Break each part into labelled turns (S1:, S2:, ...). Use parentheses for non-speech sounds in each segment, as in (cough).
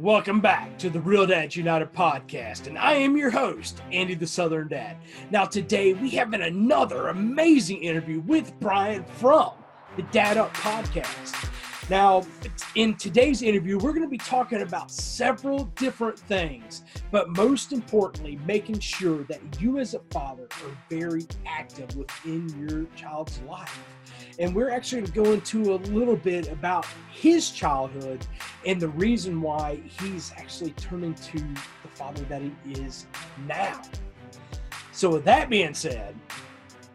S1: Welcome back to the Real Dads United podcast, and I am your host, Andy the Southern Dad. Now, today we have another amazing interview with Brian from the Dad Up podcast. Now, in today's interview, we're going to be talking about several different things, but most importantly, making sure that you as a father are very active within your child's life. And we're actually going to go into a little bit about his childhood and the reason why he's actually turning to the father that he is now. So, with that being said,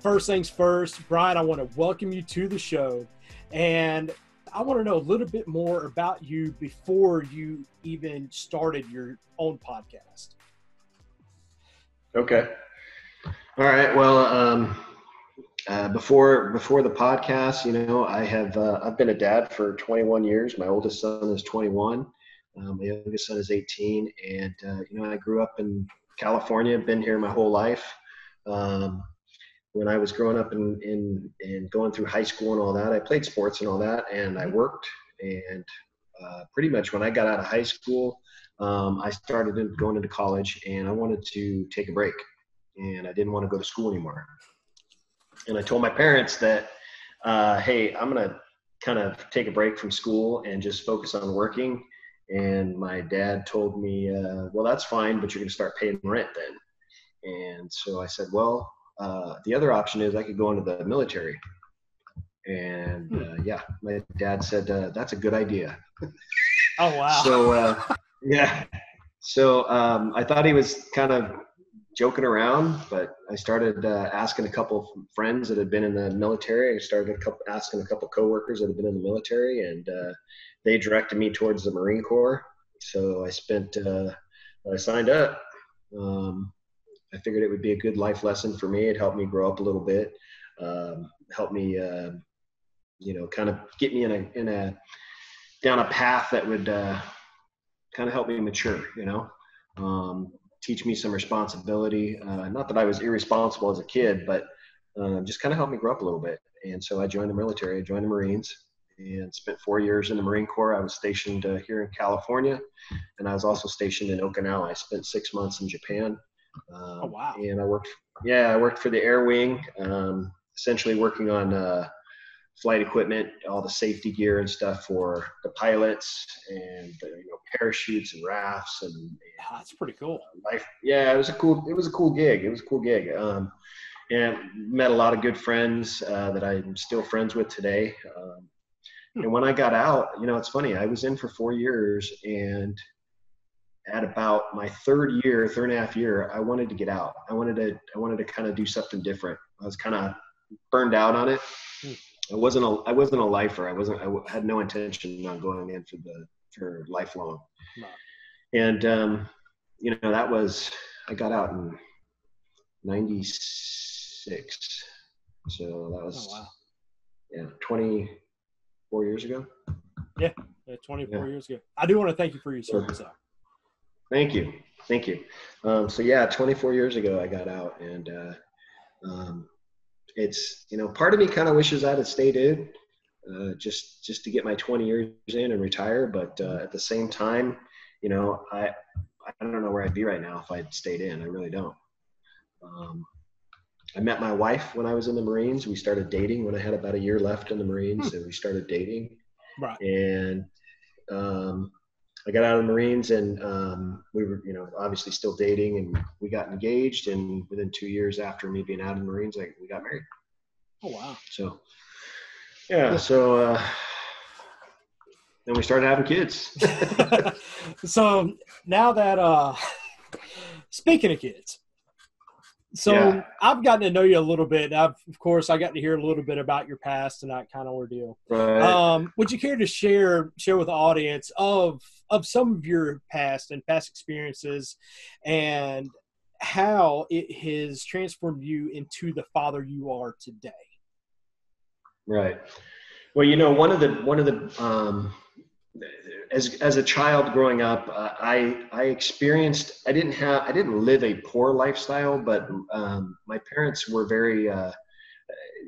S1: first things first, Brian, I want to welcome you to the show. And I want to know a little bit more about you before you even started your own podcast.
S2: Okay. All right. Well, um, uh, before before the podcast, you know, I have uh, I've been a dad for 21 years. My oldest son is 21. Um, my youngest son is 18, and uh, you know, I grew up in California. Been here my whole life. Um, when I was growing up and in, in, in, going through high school and all that, I played sports and all that, and I worked. And uh, pretty much when I got out of high school, um, I started in, going into college, and I wanted to take a break, and I didn't want to go to school anymore. And I told my parents that, uh, hey, I'm gonna kind of take a break from school and just focus on working. And my dad told me, uh, well, that's fine, but you're gonna start paying rent then. And so I said, well, uh, the other option is I could go into the military. And hmm. uh, yeah, my dad said uh, that's a good idea.
S1: Oh wow! (laughs)
S2: so uh, yeah, so um, I thought he was kind of joking around, but I started uh, asking a couple friends that had been in the military. I started a couple, asking a couple coworkers that had been in the military, and they directed me towards the Marine Corps. So I spent, I signed up. Um, I figured it would be a good life lesson for me. It helped me grow up a little bit, um, helped me, uh, you know, kind of get me in a in a down a path that would uh, kind of help me mature. You know, um, teach me some responsibility. Uh, not that I was irresponsible as a kid, but uh, just kind of helped me grow up a little bit. And so I joined the military. I joined the Marines and spent four years in the Marine Corps. I was stationed uh, here in California, and I was also stationed in Okinawa. I spent six months in Japan
S1: um, oh wow!
S2: And I worked, yeah, I worked for the Air Wing, um, essentially working on uh, flight equipment, all the safety gear and stuff for the pilots, and uh, you know parachutes and rafts and. and
S1: oh, that's pretty cool.
S2: Life, yeah, it was a cool. It was a cool gig. It was a cool gig. Um, and met a lot of good friends uh, that I'm still friends with today. Um, hmm. and when I got out, you know, it's funny. I was in for four years, and at about my third year, third and a half year, I wanted to get out. I wanted to, I wanted to kind of do something different. I was kind of burned out on it. I wasn't a, I wasn't a lifer. I wasn't, I had no intention on going in for the, for lifelong. And, um, you know, that was, I got out in 96. So that was, oh, wow. yeah, 24 years ago.
S1: Yeah. yeah 24 yeah. years ago. I do want to thank you for your service though.
S2: Thank you. Thank you. Um, so yeah, 24 years ago I got out and, uh, um, it's, you know, part of me kind of wishes I'd have stayed in, uh, just, just to get my 20 years in and retire. But, uh, at the same time, you know, I, I don't know where I'd be right now if I'd stayed in. I really don't. Um, I met my wife when I was in the Marines. We started dating when I had about a year left in the Marines, hmm. and we started dating. Right. And um, I got out of the Marines and um, we were, you know, obviously still dating and we got engaged. And within two years after me being out of the Marines, like we got married.
S1: Oh, wow.
S2: So, yeah. So, uh, then we started having kids. (laughs)
S1: so now that, uh, speaking of kids, so yeah. I've gotten to know you a little bit. I've, of course, I got to hear a little bit about your past and that kind of ordeal. Right. Um, would you care to share share with the audience of of some of your past and past experiences, and how it has transformed you into the father you are today?
S2: Right. Well, you know, one of the one of the um, as as a child growing up, uh, I I experienced I didn't have I didn't live a poor lifestyle, but um, my parents were very uh,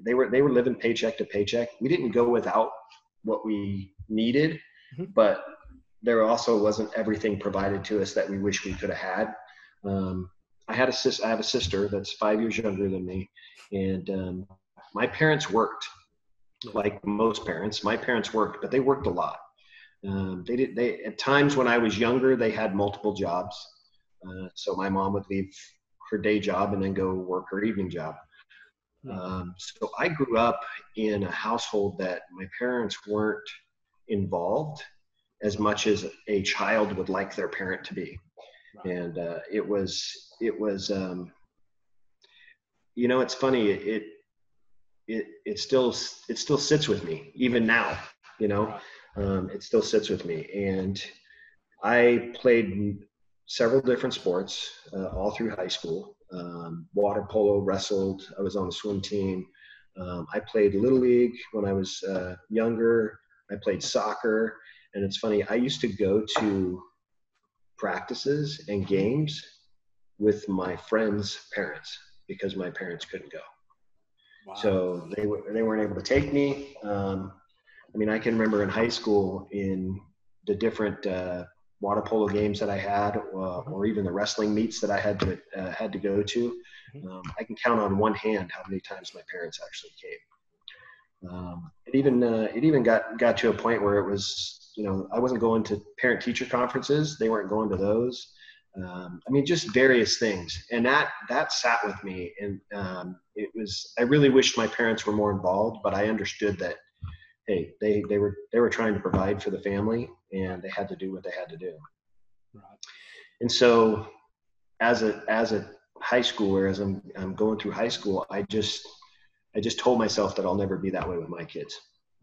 S2: they were they were living paycheck to paycheck. We didn't go without what we needed, mm-hmm. but there also wasn't everything provided to us that we wish we could have had. Um, I had a sis, I have a sister that's five years younger than me, and um, my parents worked like most parents. My parents worked, but they worked a lot. Um, they did. They at times when I was younger, they had multiple jobs. Uh, so my mom would leave her day job and then go work her evening job. Um, so I grew up in a household that my parents weren't involved as much as a child would like their parent to be, and uh, it was it was um, you know it's funny it it it still it still sits with me even now you know um, it still sits with me. And i played several different sports uh, all through high school. Um, water polo wrestled. I was on the swim team. Um, i played little league when i was uh, younger. I played soccer. And it's funny i used to go to practices and games with my friends parents because my parents couldn't go. Wow. So they were they weren't able to take me. Um, I mean, I can remember in high school in the different uh, water polo games that I had, uh, mm-hmm. or even the wrestling meets that I had to uh, had to go to. Mm-hmm. Um, I can count on one hand how many times my parents actually came. Um, it even uh, it even got got to a point where it was you know I wasn't going to parent teacher conferences. They weren't going to those um, I mean, just various things, and that that sat with me, and um, it was. I really wished my parents were more involved, but I understood that, hey, they they were they were trying to provide for the family, and they had to do what they had to do. Right. And so, as a as a high schooler, as I'm I'm going through high school, I just I just told myself that I'll never be that way with my kids.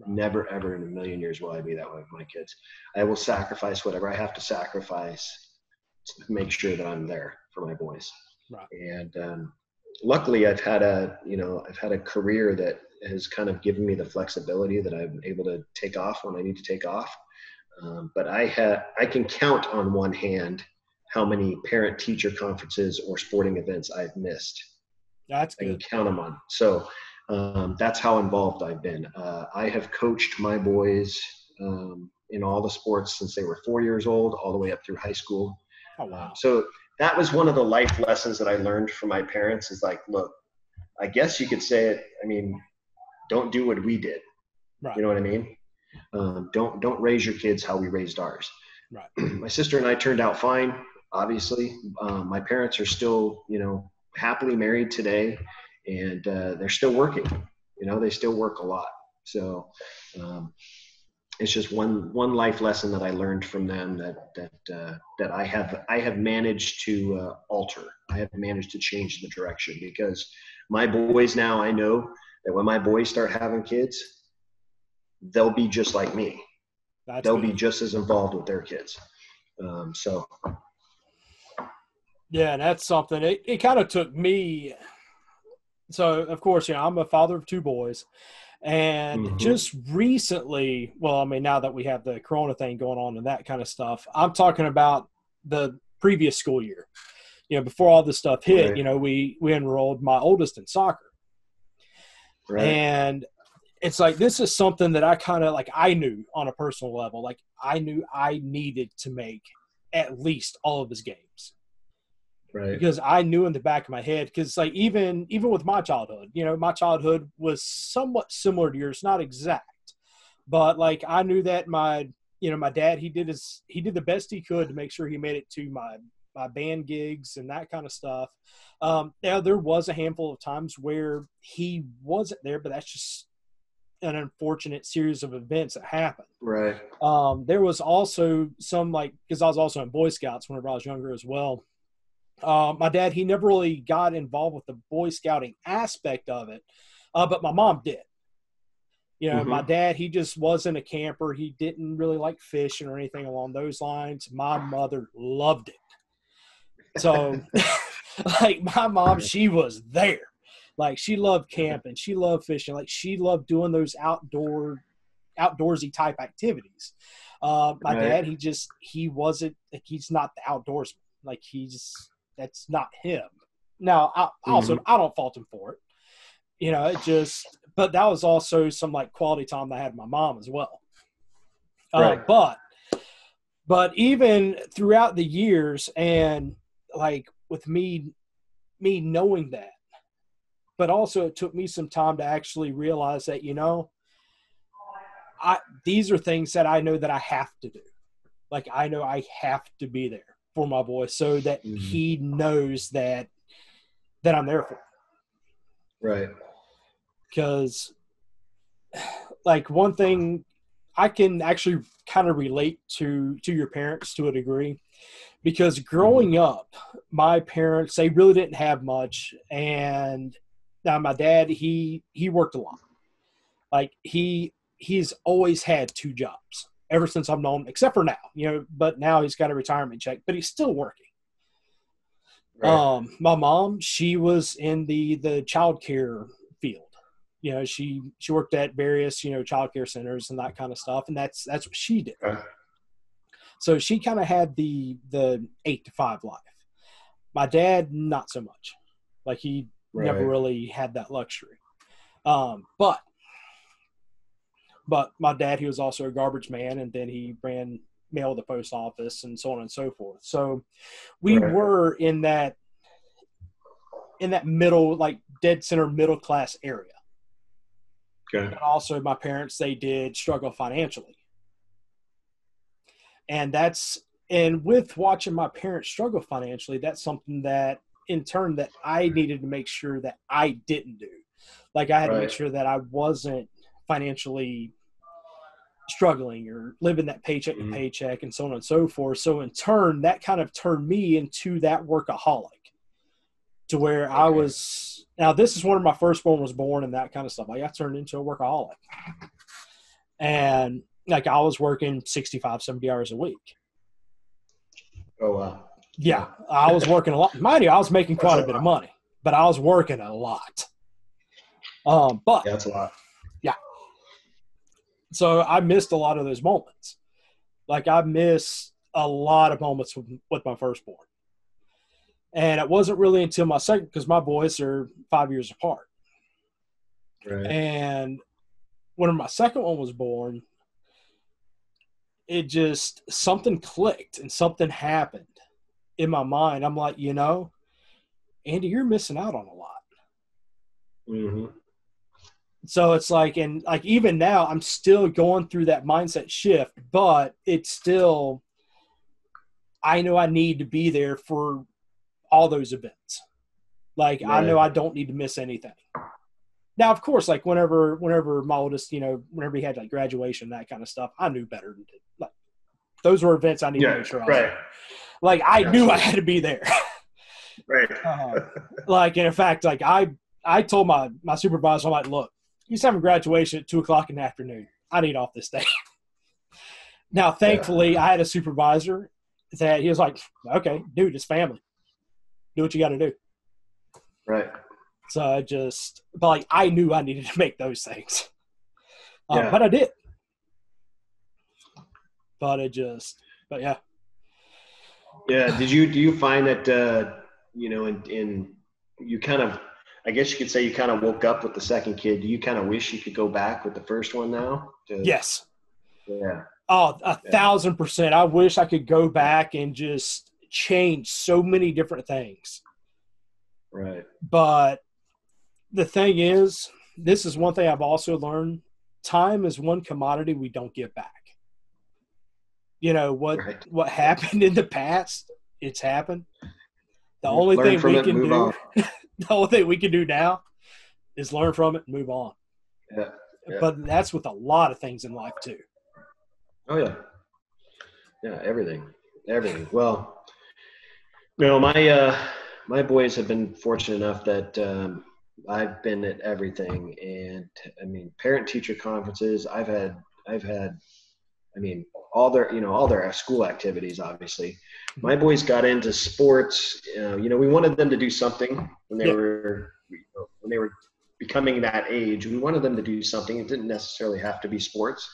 S2: Never ever in a million years will I be that way with my kids. I will sacrifice whatever I have to sacrifice to make sure that I'm there for my boys. Right. And um, luckily, I've had a you know I've had a career that has kind of given me the flexibility that I'm able to take off when I need to take off. Um, but I have I can count on one hand how many parent teacher conferences or sporting events I've missed.
S1: That's
S2: good. I can count them on. So um, that's how involved I've been. Uh, I have coached my boys um, in all the sports since they were four years old, all the way up through high school.
S1: Oh wow!
S2: So that was one of the life lessons that I learned from my parents. Is like, look, I guess you could say it. I mean, don't do what we did. Right. You know what I mean? Um, don't don't raise your kids how we raised ours.
S1: Right. (clears throat)
S2: my sister and I turned out fine. Obviously, um, my parents are still, you know, happily married today, and uh, they're still working. You know, they still work a lot. So, um, it's just one one life lesson that I learned from them that that uh, that I have I have managed to uh, alter. I have managed to change the direction because my boys now I know that when my boys start having kids, they'll be just like me. That's they'll good. be just as involved with their kids. Um, so.
S1: Yeah, and that's something. It, it kind of took me. So, of course, you know, I'm a father of two boys, and mm-hmm. just recently, well, I mean, now that we have the Corona thing going on and that kind of stuff, I'm talking about the previous school year. You know, before all this stuff hit, right. you know, we we enrolled my oldest in soccer, right. and it's like this is something that I kind of like. I knew on a personal level, like I knew I needed to make at least all of his games
S2: right
S1: because i knew in the back of my head because like even even with my childhood you know my childhood was somewhat similar to yours not exact but like i knew that my you know my dad he did his he did the best he could to make sure he made it to my my band gigs and that kind of stuff um now there was a handful of times where he wasn't there but that's just an unfortunate series of events that happened.
S2: Right.
S1: Um, there was also some like because I was also in Boy Scouts whenever I was younger as well. Uh, my dad, he never really got involved with the Boy Scouting aspect of it, uh, but my mom did. You know, mm-hmm. my dad, he just wasn't a camper. He didn't really like fishing or anything along those lines. My mother loved it. So, (laughs) like, my mom, she was there. Like, she loved camping. She loved fishing. Like, she loved doing those outdoor, outdoorsy type activities. Uh, my right. dad, he just, he wasn't, like, he's not the outdoorsman. Like, he's, that's not him. Now, I also mm-hmm. I don't fault him for it. You know, it just but that was also some like quality time I had with my mom as well. Uh, right. Uh, but but even throughout the years and like with me me knowing that but also it took me some time to actually realize that you know i these are things that i know that i have to do like i know i have to be there for my boy so that
S2: Mhm.
S1: he knows that that i'm there for him
S2: Right.
S1: because like one thing i can actually kind of relate to to your parents to a degree because growing up my parents they really didn't have much and now my dad he he worked a lot like he he's always had two jobs ever since i've known him except for now you know but now he's got a retirement check but he's still working
S2: Right.
S1: um, my mom, she was in the the child care field. You know, she she worked at various you know child care centers and that kind of stuff, and that's that's what she did.
S2: Okay.
S1: So she kind of had the the eight to five life. My dad, not so much. Like he never really had that luxury. Um, but but my dad, he was also a garbage man, and then he ran mail at the post office and so on and so forth. So we
S2: Right.
S1: were in that in that middle, like dead center middle class area.
S2: Okay.
S1: But also, my parents they did struggle financially, and that's and with watching my parents struggle financially, that's something that in turn that I needed to make sure that I didn't do. Like I had to make sure that I wasn't financially struggling or living that paycheck to
S2: Mhm.
S1: paycheck and so on and so forth. So in turn, that kind of turned me into that workaholic to where I was now this is when my firstborn was born and that kind of stuff. Like I turned into a workaholic. And like I was working 65, 70 hours a week.
S2: Oh wow.
S1: Yeah, I was working a lot. Mind you, I was making quite a bit of money, but I was working a lot. Um, but
S2: Yeah, that's a lot. Yeah.
S1: So I missed a lot of those moments. Like I missed a lot of moments with, with my firstborn, and it wasn't really until my second because my boys are five years apart.
S2: Right.
S1: And when my second one was born, it just something clicked and something happened in my mind. I'm like, you know, Andy, you're missing out on a lot.
S2: hmm
S1: So it's like, and like even now, I'm still going through that mindset shift, but it's still, I know I need to be there for all those events. Like I know I don't need to miss anything. Now, of course, like whenever, whenever my oldest, you know, whenever he had like graduation, that kind of stuff, I knew better. than to- Like those were events I needed to
S2: Yeah.
S1: make sure I was
S2: Right.
S1: there. Like I knew I had to be there. (laughs)
S2: Right.
S1: Uh, like and in fact like i i told my my supervisor i'm like look he's having graduation at two o'clock in the afternoon i need off this day (laughs) now thankfully i had a supervisor that he was like okay dude it's family do what you got to do
S2: Right.
S1: So i just but like i knew i needed to make those things um,
S2: Yeah.
S1: but i did but it just but yeah
S2: Yeah. Did you do you find that uh, you know in in you kind of I guess you could say you kind of woke up with the second kid. Do you kind of wish you could go back with the first one now? To-
S1: yes
S2: Yeah.
S1: Oh, a
S2: Yeah.
S1: thousand percent. I wish I could go back and just change so many different things.
S2: Right.
S1: But the thing is, this is one thing I've also learned time is one commodity we don't get back. You know, what
S2: Right.
S1: what happened in the past, it's happened. The
S2: Yeah,
S1: only thing we
S2: it,
S1: can do (laughs) the only thing we can do now is learn from it and move on.
S2: Yeah. Yeah.
S1: But that's with a lot of things in life too.
S2: Oh yeah. Yeah, everything. Everything. Well, you know, my uh my boys have been fortunate enough that um I've been at everything and I mean parent teacher conferences, I've had I've had I mean all their you know all their school activities obviously. My boys got into sports, uh, you know, we wanted them to do something when they
S1: Yeah.
S2: were when they were becoming that age. We wanted them to do something. It didn't necessarily have to be sports.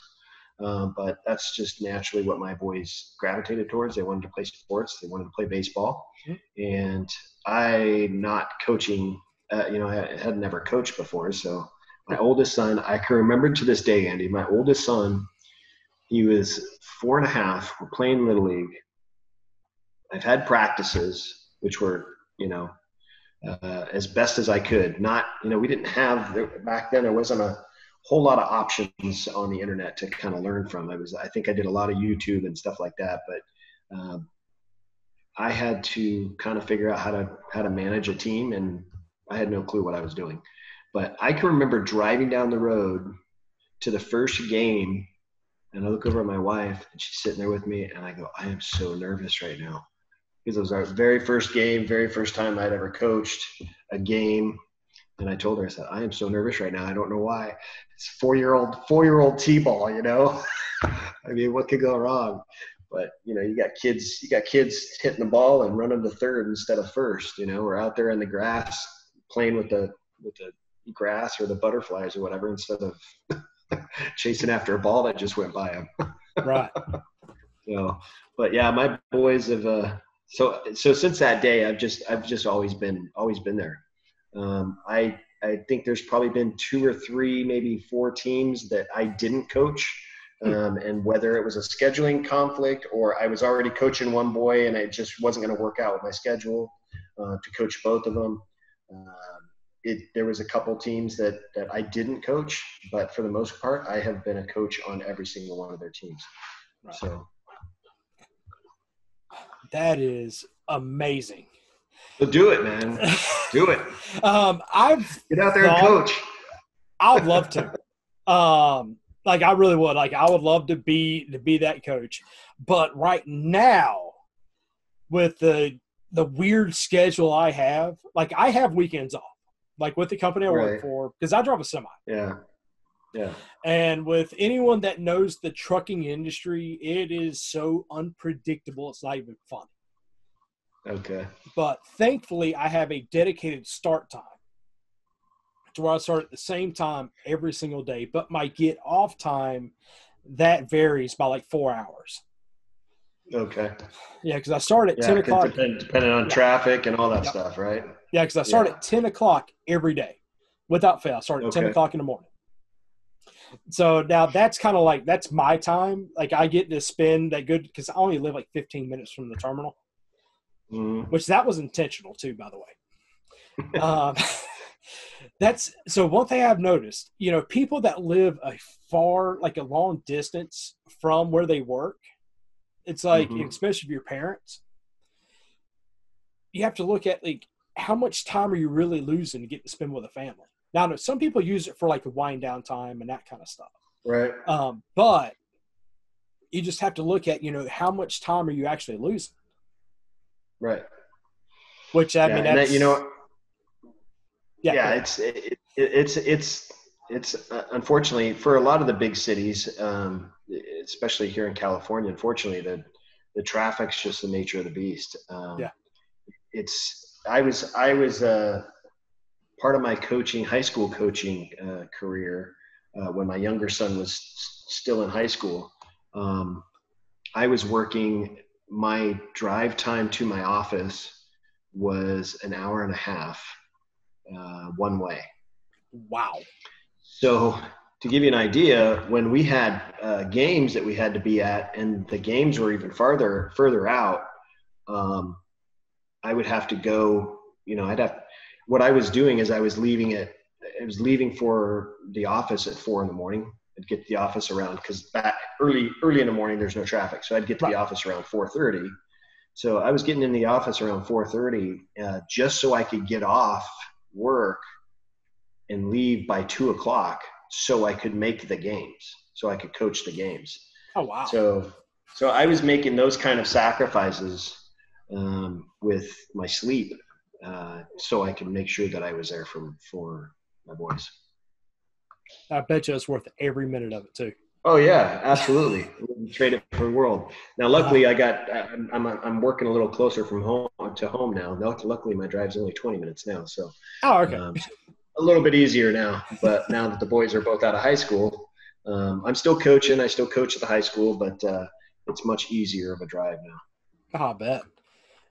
S2: Um, but that's just naturally what my boys gravitated towards. They wanted to play sports. They wanted to play baseball,
S1: Mhm.
S2: and I not coaching. Uh, you know, I had never coached before, so my oldest son, I can remember to this day, Andy. My oldest son he was four and a half. We're playing little league. I've had practices, which were you know uh, as best as I could. Not you know we didn't have back then. There wasn't a whole lot of options on the internet to kind of learn from. I was I think I did a lot of YouTube and stuff like that, but um, I had to kind of figure out how to how to manage a team, and I had no clue what I was doing. But I can remember driving down the road to the first game, and I look over at my wife, and she's sitting there with me, and I go, I am so nervous right now because it was our very first game, very first time I'd ever coached a game. And I told her, I said, I am so nervous right now. I don't know why. It's four year old, four year old T ball, you know? (laughs) I mean, what could go wrong? But you know, you got kids, you got kids hitting the ball and running to third instead of first. You know, we're out there in the grass playing with the with the grass or the butterflies or whatever instead of (laughs) chasing after a ball that just went by them.
S1: right. (laughs)
S2: So, but yeah, my boys have. Uh, so so since that day, I've just I've just always been always been there. Um, I I think there's probably been two or three, maybe four teams that I didn't coach Hmm. Um, and whether it was a scheduling conflict or I was already coaching one boy and it just wasn't going to work out with my schedule uh, to coach both of them. Uh, it, there was a couple teams that, that I didn't coach, but for the most part, I have been a coach on every single one of their teams. Right. So
S1: that is amazing.
S2: So do it, man. (laughs) do it.
S1: um, I've
S2: get out there thought, and coach.
S1: I'd love to. Um, like I really would. Like I would love to be to be that coach. But right now, with the the weird schedule I have, like I have weekends off. Like with the company I right. work for, because I drive a semi.
S2: Yeah. Yeah.
S1: And with anyone that knows the trucking industry, it is so unpredictable. It's not even fun.
S2: Okay.
S1: But thankfully, I have a dedicated start time to where I start at the same time every single day, but my get off time that varies by like four hours.
S2: Okay.
S1: Yeah, because I start at yeah, ten o'clock.
S2: Depend, depending on yeah. traffic and all that stuff, right?
S1: Yeah, because I start yeah. at ten o'clock every day, without fail. I start at okay. ten o'clock in the morning. So now that's kind of like that's my time. Like I get to spend that good because I only live like fifteen minutes from the terminal, mm. which that was intentional too, by the way. (laughs) um, (laughs) that's so one thing I've noticed, you know, people that live a far, like a long distance from where they work, it's like, mm-hmm. especially if your parents, you have to look at like how much time are you really losing to get to spend with a family. Now, some people use it for like a wind down time and that kind of stuff.
S2: Right.
S1: Um, but you just have to look at, you know, how much time are you actually losing?
S2: Right.
S1: Which I yeah, mean,
S2: that, you know, yeah, yeah it's it, it's it's it's uh, unfortunately for a lot of the big cities, um, especially here in California. Unfortunately, the the traffic's just the nature of the beast. Um,
S1: yeah,
S2: it's I was I was uh, part of my coaching high school coaching uh, career uh, when my younger son was still in high school. Um, I was working. My drive time to my office was an hour and a half uh, one way.
S1: Wow.
S2: So to give you an idea, when we had uh, games that we had to be at, and the games were even farther further out, um, I would have to go. You know, I'd have. What I was doing is I was leaving it. I was leaving for the office at four in the morning. I'd get to the office around because back early early in the morning there's no traffic, so I'd get to the office around four thirty. So I was getting in the office around four thirty uh, just so I could get off work and leave by two o'clock so I could make the games, so I could coach the games.
S1: Oh wow!
S2: So, so I was making those kind of sacrifices um, with my sleep, uh, so I could make sure that I was there for for my boys.
S1: I bet you it's worth every minute of it too.
S2: Oh yeah, absolutely. (laughs) Trade it for the world. Now, luckily, I got I'm, I'm I'm working a little closer from home to home now. Luckily, my drive's only 20 minutes now, so
S1: oh okay, um,
S2: a little bit easier now. But now that the boys are both out of high school, um, I'm still coaching. I still coach at the high school, but uh, it's much easier of a drive now.
S1: Oh, I bet.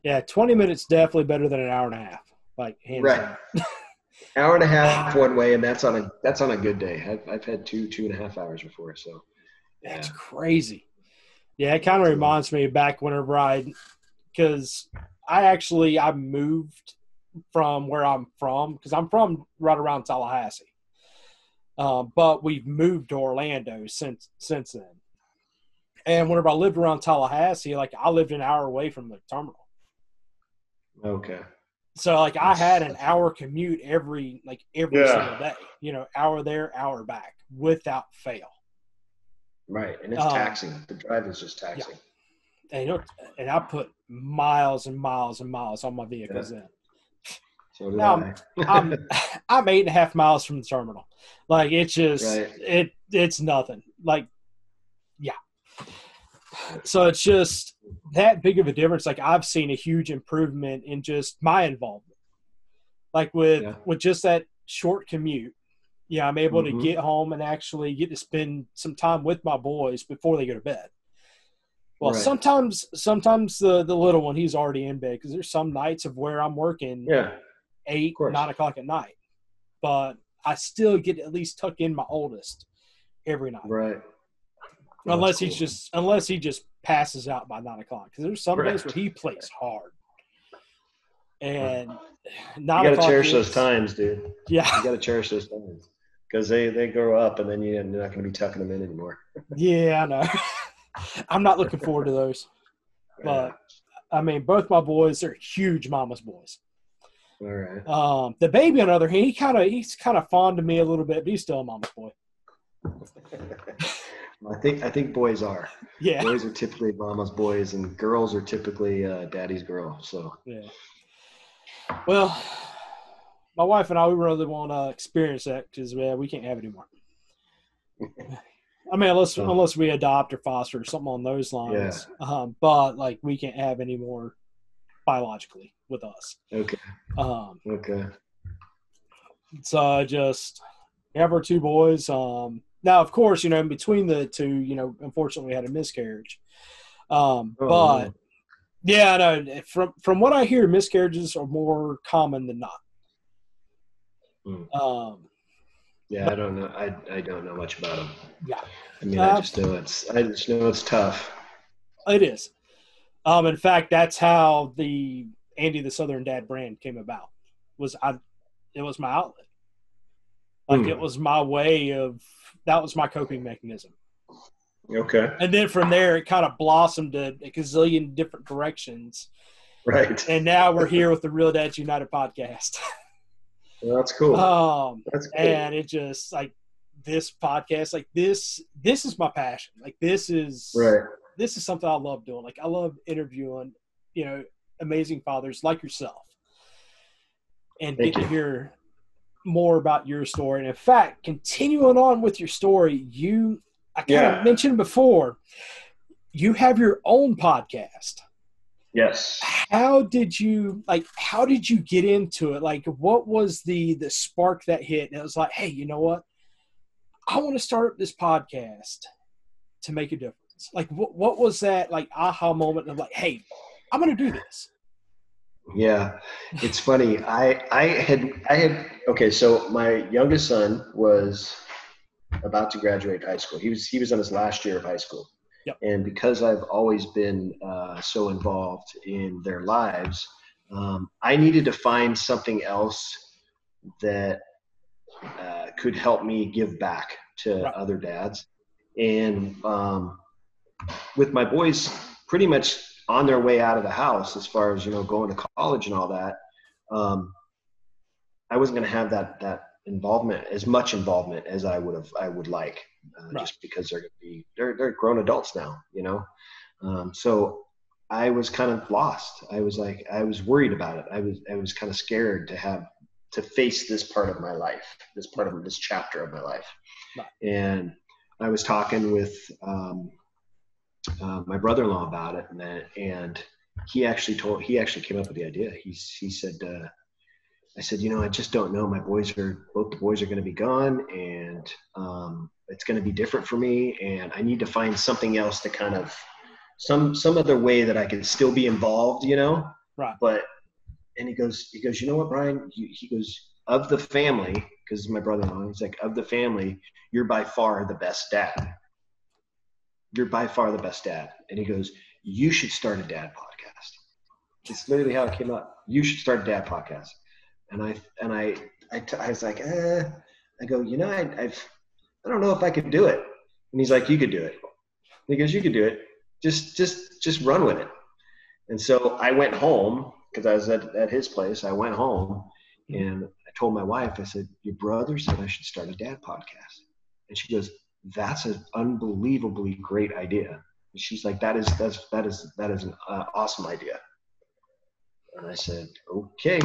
S1: Yeah, 20 minutes definitely better than an hour and a half. Like hands right. (laughs)
S2: hour and a half one way, and that's on a that's on a good day. I've I've had two two and a half hours before, so
S1: It's
S2: Yeah.
S1: crazy. Yeah, it kind of reminds me back whenever I, because I actually I moved from where I'm from because I'm from right around Tallahassee, um, but we've moved to Orlando since since then. And whenever I lived around Tallahassee, like I lived an hour away from the terminal,
S2: Okay.
S1: so like I had an hour commute every like every
S2: Yeah.
S1: single day. You know, hour there, hour back, without fail.
S2: Right, and it's
S1: Um,
S2: taxing. The drive is just taxing.
S1: and you know, and I put miles and miles and miles on my vehicles in.
S2: So
S1: Now,
S2: I.
S1: I'm (laughs) I'm eight and a half miles from the terminal. Like it's just
S2: Right.
S1: it it's nothing. Like yeah. So it's just that big of a difference. Like I've seen a huge improvement in just my involvement. Like with
S2: Yeah.
S1: with just that short commute. Yeah, I'm able
S2: Mhm.
S1: to get home and actually get to spend some time with my boys before they go to bed. Well,
S2: Right.
S1: sometimes sometimes the the little one he's already in bed because there's some nights of where I'm working
S2: yeah.
S1: Eight, nine o'clock at night. But I still get at least tuck in my oldest every night,
S2: Right.
S1: unless
S2: That's
S1: he's just unless he just passes out by nine o'clock. Because there's some days where he plays hard, and
S2: You
S1: nine
S2: got to cherish
S1: is-
S2: those times, dude.
S1: Yeah,
S2: You got to cherish those times because they they grow up and then you're not going to be tucking them in anymore. (laughs)
S1: yeah, I know. (laughs) I'm not looking forward to those. (laughs) But I mean, both my boys are huge mama's boys.
S2: All right.
S1: Um, the baby, on the other hand, he kind of he's kind of fond of me a little bit, but he's still a mama's boy. (laughs)
S2: I think I think boys are.
S1: Yeah,
S2: Boys are typically mama's boys, and girls are typically uh, daddy's girl. So
S1: Yeah. Well, my wife and I, we really want to experience that because yeah, we can't have it anymore. (laughs) I mean, unless unless we adopt or foster or something on those lines. Um, but like, we can't have any more biologically with us.
S2: okay,
S1: Um,
S2: okay,
S1: so I just we have our two boys. Um, now, of course, you know, in between the two, you know, unfortunately, we had a miscarriage. Um,
S2: Oh,
S1: but
S2: no.
S1: yeah, I know from from what I hear, miscarriages are more common than not.
S2: Hmm.
S1: Um,
S2: yeah, I don't know. I I don't know much about them.
S1: yeah,
S2: I mean,
S1: Uh,
S2: I just know it's I just know it's tough.
S1: it is. Um, in fact, that's how the Andy the Southern Dad brand came about. Was I? It was my outlet. Like
S2: Hmm.
S1: it was my way of that was my coping mechanism.
S2: Okay,
S1: And then from there, it kind of blossomed to a gazillion different directions.
S2: right.
S1: And now we're here with the Real Dads United podcast. (laughs)
S2: Well, that's cool.
S1: um,
S2: that's cool.
S1: and it just like this podcast, like this, this is my passion. Like this is
S2: right.
S1: this is something I love doing. Like I love interviewing, you know, amazing fathers like yourself, and
S2: Thank
S1: get to hear more about your story. And in fact, continuing on with your story, you I kind
S2: Yeah.
S1: of mentioned before, you have your own podcast.
S2: Yes.
S1: How did you like? How did you get into it? Like, what was the the spark that hit? And it was like, hey, you know what? I want to start this podcast to make a difference. Like, what what was that like aha moment of like, hey, I'm gonna do this?
S2: Yeah, it's funny. I I had I had okay. So my youngest son was about to graduate high school. He was he was on his last year of high school.
S1: Yep.
S2: And because I've always been uh, so involved in their lives, um, I needed to find something else that uh, could help me give back to
S1: Right.
S2: other dads. And um, with my boys pretty much on their way out of the house, as far as you know, going to college and all that, um, I wasn't going to have that that involvement as much involvement as I would have I would like, uh,
S1: Right.
S2: just because they're going to be they're they're grown adults now, you know. Um, so I was kind of lost. I was like I was worried about it. I was I was kind of scared to have to face this part of my life, this part of this chapter of my life.
S1: Right.
S2: And I was talking with um, uh, my brother-in-law about it, and that, and he actually told he actually came up with the idea. He he said, uh, I said, you know, I just don't know. My boys are both the boys are going to be gone, and um, it's going to be different for me, and I need to find something else to kind of some some other way that I can still be involved, you know.
S1: Right.
S2: But and he goes, he goes, you know what, Brian? You, he goes, of the family, because my brother-in-law, he's like, of the family, you're by far the best dad. You're by far the best dad. And he goes, you should start a dad podcast. It's literally how it came up. You should start a dad podcast. And I, and I, I, t- I was like, eh. I go, you know, I, I've, I don't know if I could do it. And he's like, you could do it. And he goes, you could do it. Just, just, just run with it. And so I went home because I was at, at his place. I went home and I told my wife, I said, your brother said I should start a dad podcast. And she goes, that's an unbelievably great idea. And she's like, that is, that's, that is, that is an uh, awesome idea. And I said, okay,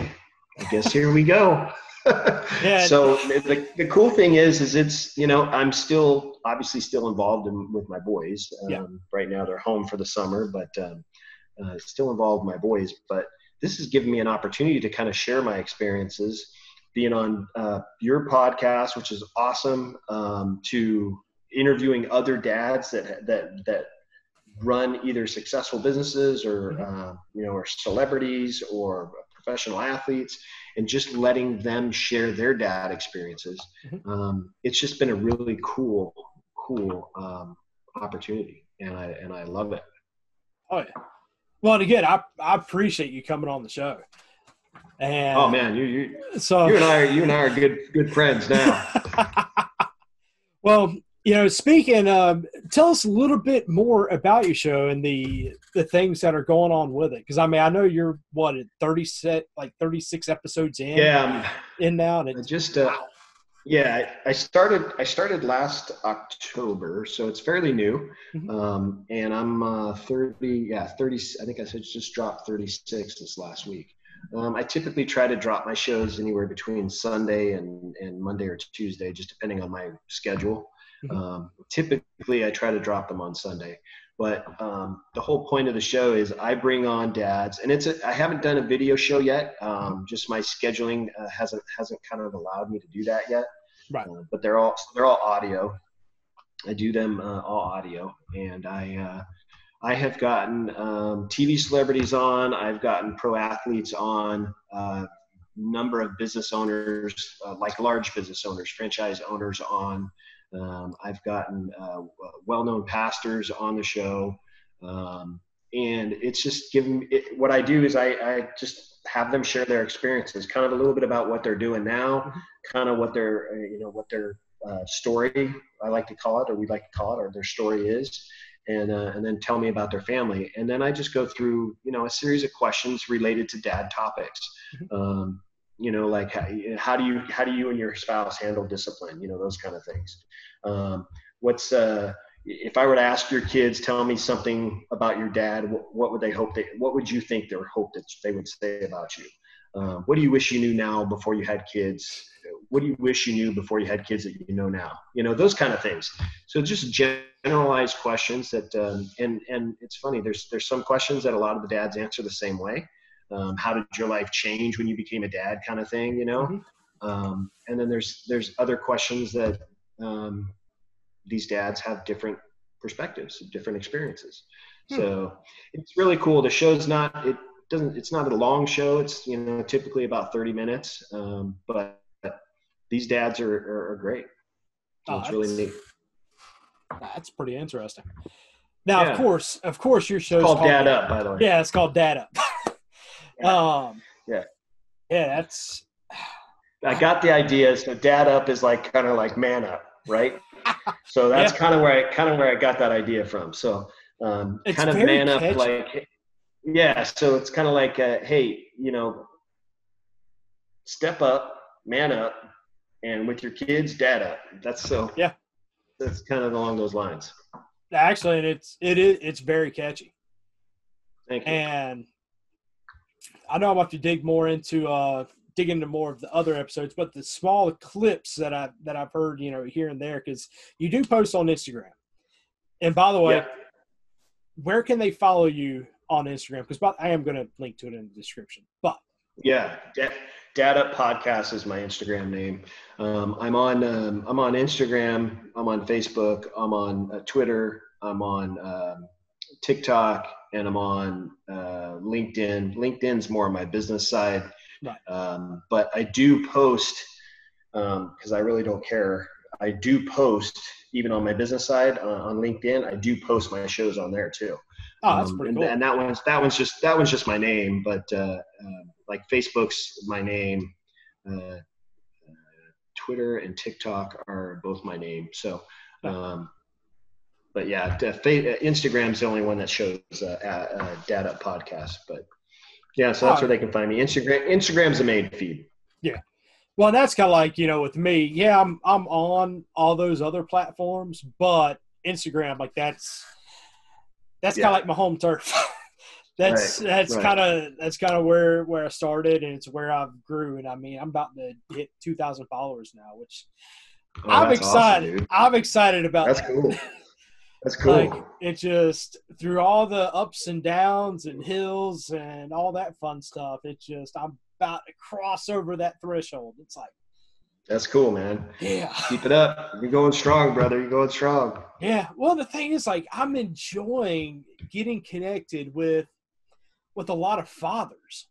S2: I guess here we go. (laughs) yeah. So the, the cool thing is, is it's, you know, I'm still obviously still involved in, with my boys. Um, yeah. Right now they're home for the summer, but um, uh, still involved with my boys. But this has given me an opportunity to kind of share my experiences being on uh, your podcast, which is awesome, um, to interviewing other dads that that that run either successful businesses or mm-hmm. uh, you know or celebrities or professional athletes and just letting them share their dad experiences mm-hmm. um, it's just been a really cool cool um, opportunity and i and i love it
S1: oh yeah well and again i, I appreciate you coming on the show and
S2: oh man you you so you and i are you and i are good good friends now (laughs)
S1: well you know, speaking, um, tell us a little bit more about your show and the the things that are going on with it. Because I mean, I know you're what thirty set like thirty six episodes in.
S2: Yeah,
S1: in now, and
S2: it's just uh, wow. yeah. I started I started last October, so it's fairly new. Mm-hmm. Um, and I'm uh, thirty. Yeah, thirty. I think I said just dropped thirty six this last week. Um, I typically try to drop my shows anywhere between Sunday and, and Monday or Tuesday, just depending on my schedule. Mm-hmm. Um, typically, I try to drop them on Sunday, but um, the whole point of the show is I bring on dads, and it's a, I haven't done a video show yet. Um, just my scheduling uh, hasn't hasn't kind of allowed me to do that yet.
S1: Right. Uh,
S2: but they're all they're all audio. I do them uh, all audio, and I uh, I have gotten um, TV celebrities on. I've gotten pro athletes on. Uh, number of business owners, uh, like large business owners, franchise owners on. Um, I've gotten uh, well-known pastors on the show, um, and it's just given. It, what I do is I, I, just have them share their experiences, kind of a little bit about what they're doing now, kind of what their uh, you know what their uh, story I like to call it, or we like to call it, or their story is, and uh, and then tell me about their family, and then I just go through you know a series of questions related to dad topics. Mm-hmm. Um, you know like how, how, do you how do you and your spouse handle discipline? You know those kind of things. Um, what's uh, if i were to ask your kids tell me something about your dad what, what would they hope they what would you think their hope that they would say about you? Um, what do you wish you knew now before you had kids? What do you wish you knew before you had kids that you know now? You know those kind of things. So just generalized questions that um, and and it's funny there's there's some questions that a lot of the dads answer the same way um, how did your life change when you became a dad kind of thing you know? Mm-hmm. um, and then there's there's other questions that um, these dads have different perspectives different experiences. Hmm. so it's really cool. The show's not it doesn't it's not a long show. It's you know typically about 30 minutes um, but these dads are, are, are great. So oh, it's really neat.
S1: That's pretty interesting. Now yeah. of course of course your show's
S2: called, called dad up by the way.
S1: Yeah it's called dad up (laughs) Um,
S2: yeah.
S1: Yeah, that's. (sighs)
S2: I got the idea. So dad up is like kind of like man up, right? (laughs) so that's yeah. kind of where I kind of where I got that idea from. So um, kind of man catchy. up, like yeah. So it's kind of like, uh, hey, you know, step up, man up, and with your kids, dad up. That's so
S1: yeah.
S2: That's kind of along those lines.
S1: Actually, it's it is it's very catchy.
S2: Thank you.
S1: And I know I'm about to dig more into uh, dig into more of the other episodes, but the small clips that I that I've heard, you know, here and there, because you do post on Instagram. And by the way, yeah. where can they follow you on Instagram? Because I am going to link to it in the description. But
S2: yeah, Dad Up Podcast is my Instagram name. Um, I'm on um, I'm on Instagram. I'm on Facebook. I'm on uh, Twitter. I'm on um, TikTok and I'm on uh, LinkedIn. LinkedIn's more on my business side,
S1: right.
S2: um, but I do post because um, I really don't care. I do post even on my business side uh, on LinkedIn. I do post my shows on there too.
S1: Oh, that's um, pretty
S2: and,
S1: cool.
S2: And that one's that one's just that one's just my name, but uh, uh, like Facebook's my name. Uh, Twitter and TikTok are both my name. So, um, but yeah, Instagram's the only one that shows uh, uh, Dad Up podcast. But yeah, so that's where they can find me. Instagram Instagram's the main feed.
S1: Yeah. Well, that's kind of like you know with me. Yeah, I'm I'm on all those other platforms, but Instagram, like that's that's yeah. kind of like my home turf. (laughs) that's right. that's right. kind of that's kind of where where I started, and it's where I've grew. And I mean, I'm about to hit 2,000 followers now, which oh, I'm excited. Awesome, I'm excited about.
S2: That's
S1: that.
S2: cool. (laughs) That's cool. Like
S1: it just through all the ups and downs and hills and all that fun stuff. It just I'm about to cross over that threshold. It's like
S2: that's cool, man.
S1: Yeah.
S2: Keep it up. You're going strong, brother. You're going strong.
S1: Yeah. Well, the thing is, like, I'm enjoying getting connected with with a lot of fathers.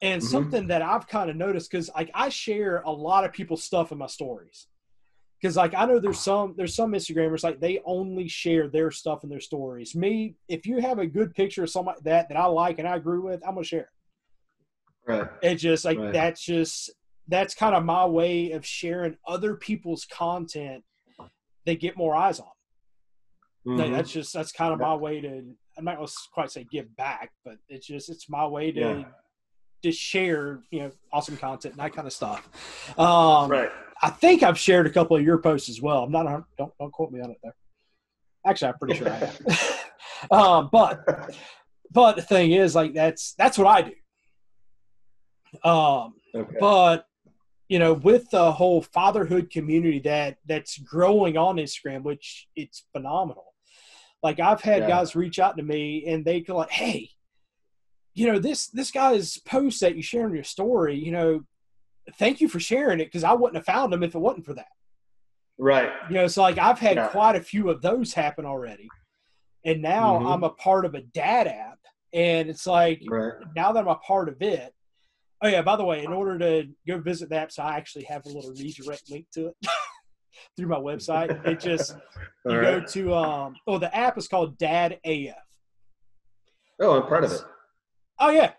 S1: And mm-hmm. something that I've kind of noticed because like I share a lot of people's stuff in my stories. Because like I know there's some there's some Instagrammers like they only share their stuff in their stories. Me, if you have a good picture of something like that that I like and I agree with, I'm gonna share it.
S2: Right.
S1: it's just like right. that's just that's kind of my way of sharing other people's content they get more eyes on. Mm-hmm. That's just that's kind of my way to I'm not to quite say give back, but it's just it's my way to yeah. to share you know awesome content and that kind of stuff. Um,
S2: right.
S1: I think I've shared a couple of your posts as well. I'm not don't don't quote me on it there. Actually, I'm pretty sure I have. um, (laughs) but but the thing is, like that's that's what I do. Um, okay. but you know, with the whole fatherhood community that that's growing on Instagram, which it's phenomenal. Like I've had yeah. guys reach out to me and they go like, "Hey, you know this this guy's post that you share in your story. You know, thank you for sharing it because I wouldn't have found them if it wasn't for that."
S2: Right.
S1: You know, so like I've had yeah. quite a few of those happen already, and now mm-hmm. I'm a part of a dad app, and it's like right. now that I'm a part of it. Oh yeah, by the way, in order to go visit the app, so I actually have a little redirect link to it. (laughs) through my website. It just (laughs) you right. go to um oh the app is called Dad AF.
S2: Oh, I'm part of it.
S1: Oh yeah.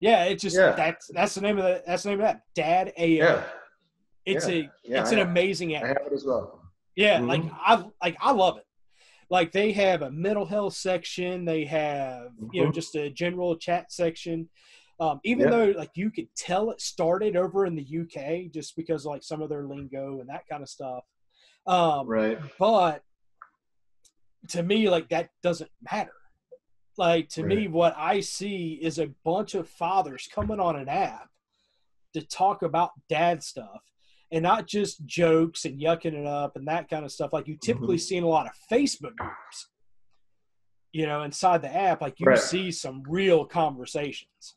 S1: Yeah, it's just yeah. that's that's the name of the that's the name of that. Dad AF.
S2: Yeah.
S1: It's yeah. a yeah, it's I an have, amazing app.
S2: I have it as well.
S1: Yeah, mm-hmm. like I like I love it. Like they have a mental health section, they have, mm-hmm. you know, mm-hmm. just a general chat section. Um, even though like you could tell it started over in the UK just because like some of their lingo and that kind of stuff. Um,
S2: right.
S1: But to me, like that doesn't matter. Like to right. me, what I see is a bunch of fathers coming on an app to talk about dad stuff and not just jokes and yucking it up and that kind of stuff. Like you typically mm-hmm. see in a lot of Facebook groups, you know, inside the app, like you right. see some real conversations.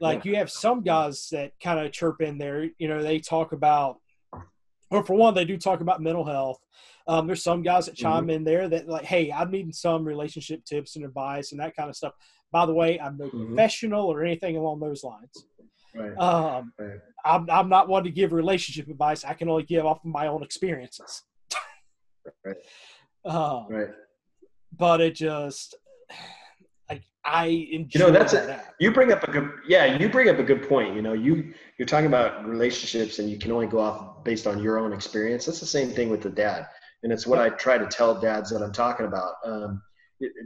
S1: Like yeah. you have some guys that kind of chirp in there, you know, they talk about well, for one, they do talk about mental health. Um, there's some guys that chime mm-hmm. in there that like, hey, I'm needing some relationship tips and advice and that kind of stuff. By the way, I'm no mm-hmm. professional or anything along those lines. Right. Um, right. I'm, I'm not one to give relationship advice. I can only give off of my own experiences.
S2: right.
S1: Um, right. But it just, I enjoy.
S2: You know, that's that a, you bring up a good yeah. You bring up a good point. You know, you you're talking about relationships, and you can only go off based on your own experience. That's the same thing with the dad, and it's what I try to tell dads that I'm talking about. Um,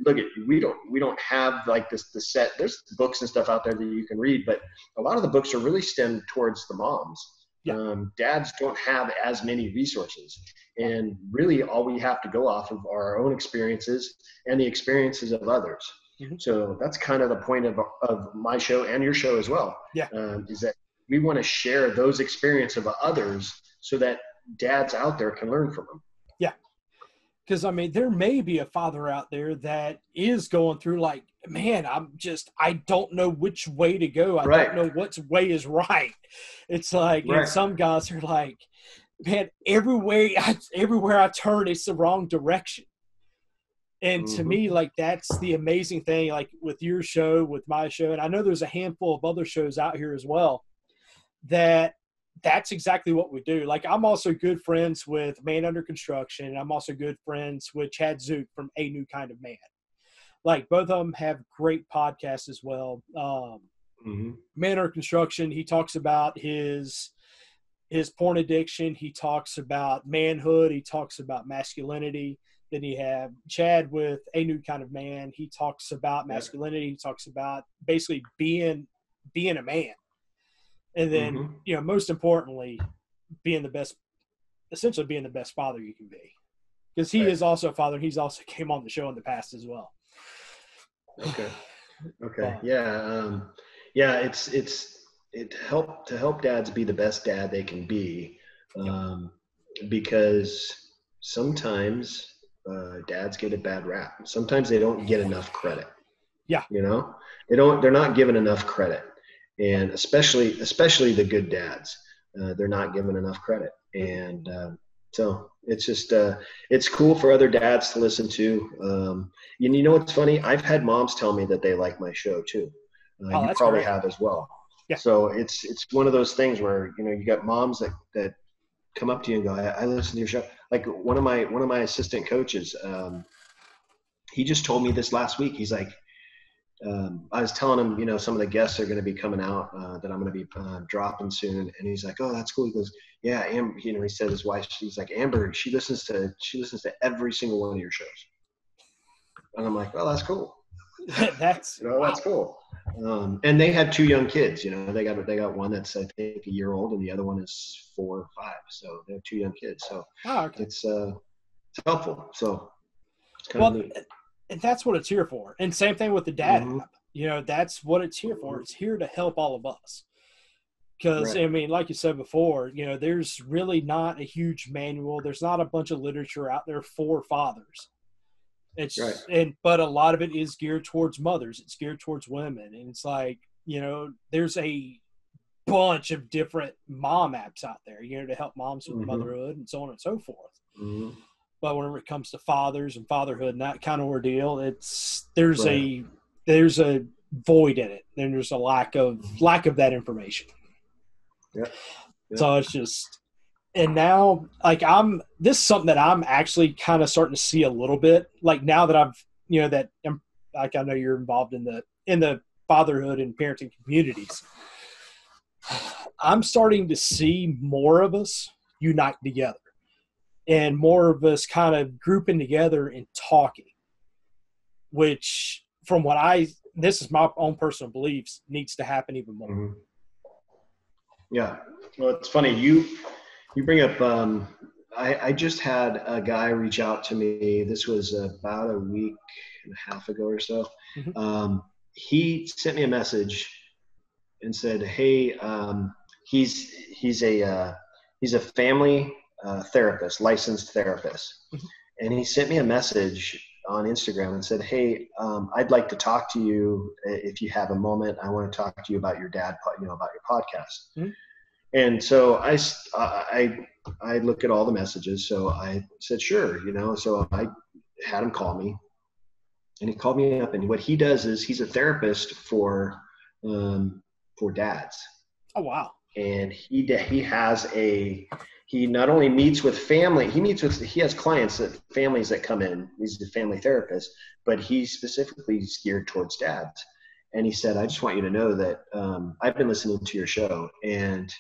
S2: look at we don't we don't have like this the set. There's books and stuff out there that you can read, but a lot of the books are really stemmed towards the moms. Yeah. Um, dads don't have as many resources, and really all we have to go off of are our own experiences and the experiences of others. Mm-hmm. So that's kind of the point of, of my show and your show as well.
S1: Yeah.
S2: Um, is that we want to share those experiences of others so that dads out there can learn from them.
S1: Because I mean, there may be a father out there that is going through like, man, I'm just, I don't know which way to go. I right. don't know which way is right. It's like, right. and some guys are like, man, everywhere I, everywhere I turn, it's the wrong direction. And mm-hmm. to me, like that's the amazing thing, like with your show, with my show, and I know there's a handful of other shows out here as well that that's exactly what we do. Like I'm also good friends with Man Under Construction. and I'm also good friends with Chad Zook from A New Kind of Man. Like both of them have great podcasts as well. Um, mm-hmm. Man Under Construction, he talks about his his porn addiction. He talks about manhood. He talks about masculinity. Then you have Chad with A New Kind of Man. He talks about masculinity. He talks about basically being being a man and then mm-hmm. you know most importantly being the best essentially being the best father you can be. Because he right. is also a father and he's also (laughs) came on the show in the past as well.
S2: Okay. Okay. Yeah um yeah it's it's it help to help dads be the best dad they can be um because sometimes uh, dads get a bad rap. Sometimes they don't get enough credit.
S1: Yeah.
S2: You know? They don't they're not given enough credit and especially especially the good dads uh, they're not given enough credit. And uh, so it's just uh, it's cool for other dads to listen to um, and you know what's funny? I've had moms tell me that they like my show too. Uh, oh, you probably great. have as well. Yeah. so it's it's one of those things where you know you got moms that that come up to you and go I, I listen to your show. Like one of my one of my assistant coaches um, he just told me this last week. He's like um, I was telling him, you know, some of the guests are going to be coming out uh, that I'm going to be uh, dropping soon, and he's like, "Oh, that's cool." He goes, "Yeah, Amber." You know, he said his wife. She's like, "Amber, she listens to she listens to every single one of your shows," and I'm like, "Well, that's cool." (laughs)
S1: that's
S2: you know, wow. that's cool. Um, and they had two young kids. You know, they got they got one that's I think a year old, and the other one is four or five. So they have two young kids. So oh, okay. it's uh, it's helpful. So
S1: it's kind well, of neat and that's what it's here for. And same thing with the dad mm-hmm. app. You know, that's what it's here for. It's here to help all of us. Because right. I mean, like you said before, you know, there's really not a huge manual. There's not a bunch of literature out there for fathers. It's right. and but a lot of it is geared towards mothers. It's geared towards women, and it's like you know, there's a bunch of different mom apps out there, you know, to help moms with mm-hmm. motherhood and so on and so forth. Mm-hmm but whenever it comes to fathers and fatherhood and that kind of ordeal, it's there's right. a there's a void in it. And there's a lack of lack of that information.
S2: Yeah. yeah.
S1: So it's just and now like I'm this is something that I'm actually kind of starting to see a little bit. Like now that I've you know that I'm, like I know you're involved in the in the fatherhood and parenting communities. I'm starting to see more of us unite together and more of us kind of grouping together and talking, which from what I this is my own personal beliefs needs to happen even more. Mm-hmm.
S2: Yeah, well, it's funny you you bring up. Um, I, I just had a guy reach out to me. This was about a week and a half ago or so. Mm-hmm. Um, he sent me a message and said, "Hey, um, he's he's a uh, he's a family uh, therapist, licensed therapist, mm-hmm. and he sent me a message on Instagram and said, "Hey, um, I'd like to talk to you if you have a moment. I want to talk to you about your dad, you know, about your podcast." Mm-hmm. And so I, I, I look at all the messages. So I said, "Sure," you know. So I had him call me, and he called me up. And what he does is he's a therapist for, um, for dads.
S1: Oh wow!
S2: And he he has a he not only meets with family, he meets with, he has clients that families that come in, he's a family therapist, but he's specifically geared towards dads. And he said, I just want you to know that um, I've been listening to your show and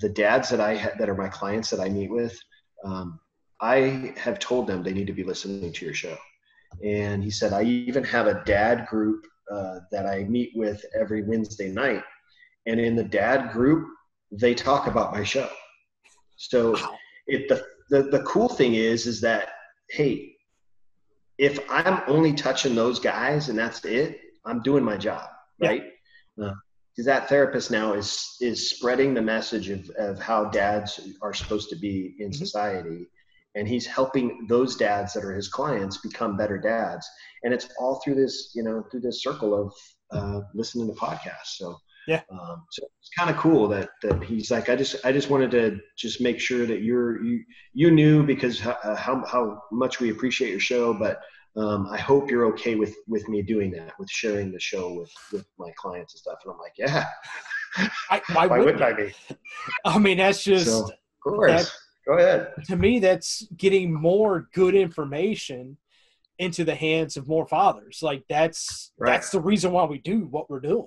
S2: the dads that I ha- that are my clients that I meet with, um, I have told them they need to be listening to your show. And he said, I even have a dad group uh, that I meet with every Wednesday night. And in the dad group, they talk about my show. So wow. it, the, the, the cool thing is, is that, hey, if I'm only touching those guys and that's it, I'm doing my job, right? Because uh, that therapist now is is spreading the message of, of how dads are supposed to be in mm-hmm. society, and he's helping those dads that are his clients become better dads. And it's all through this, you know, through this circle of uh, listening to podcasts. So
S1: yeah.
S2: Um, so it's kind of cool that that he's like, I just I just wanted to just make sure that you're you you knew because how how, how much we appreciate your show, but um, I hope you're okay with with me doing that, with sharing the show with with my clients and stuff. And I'm like, yeah. (laughs)
S1: I, why, (laughs)
S2: Why
S1: wouldn't
S2: I be? (laughs)
S1: I mean, that's just
S2: So, of course. Go ahead.
S1: to me, that's getting more good information into the hands of more fathers. Like that's
S2: Right.
S1: that's the reason why we do what we're doing.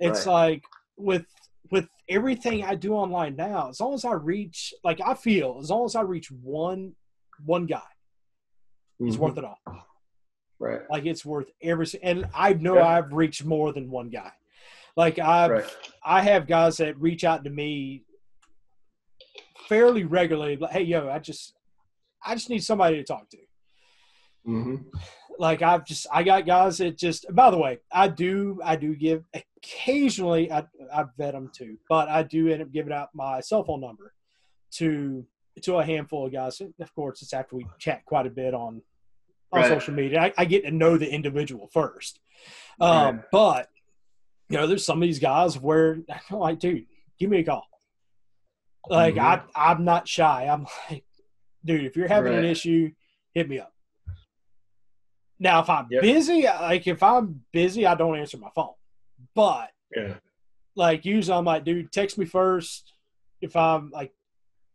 S1: It's
S2: Right.
S1: like with with everything I do online now, as long as I reach like I feel, as long as I reach one one guy, it's
S2: Mhm.
S1: worth it all.
S2: Right.
S1: Like it's worth every and I know
S2: Yeah.
S1: I've reached more than one guy. Like I've
S2: Right.
S1: I have guys that reach out to me fairly regularly. Like, hey, yo, I just, I just need somebody to talk to.
S2: hmm
S1: Like I've just, I got guys that just. By the way, I do, I do give occasionally. I, I vet them too, but I do end up giving out my cell phone number to to a handful of guys. Of course, it's after we chat quite a bit on on
S2: Right.
S1: social media. I, I get to know the individual first. Um,
S2: Right.
S1: But you know, there's some of these guys where I'm (laughs) like, dude, give me a call. Like
S2: Mhm.
S1: I, I'm not shy. I'm like, dude, if you're having an issue, hit me up. Now, if I'm
S2: Yep.
S1: busy, like if I'm busy, I don't answer my phone. But
S2: Yeah.
S1: like usually I'm like, dude, text me first. If I'm like,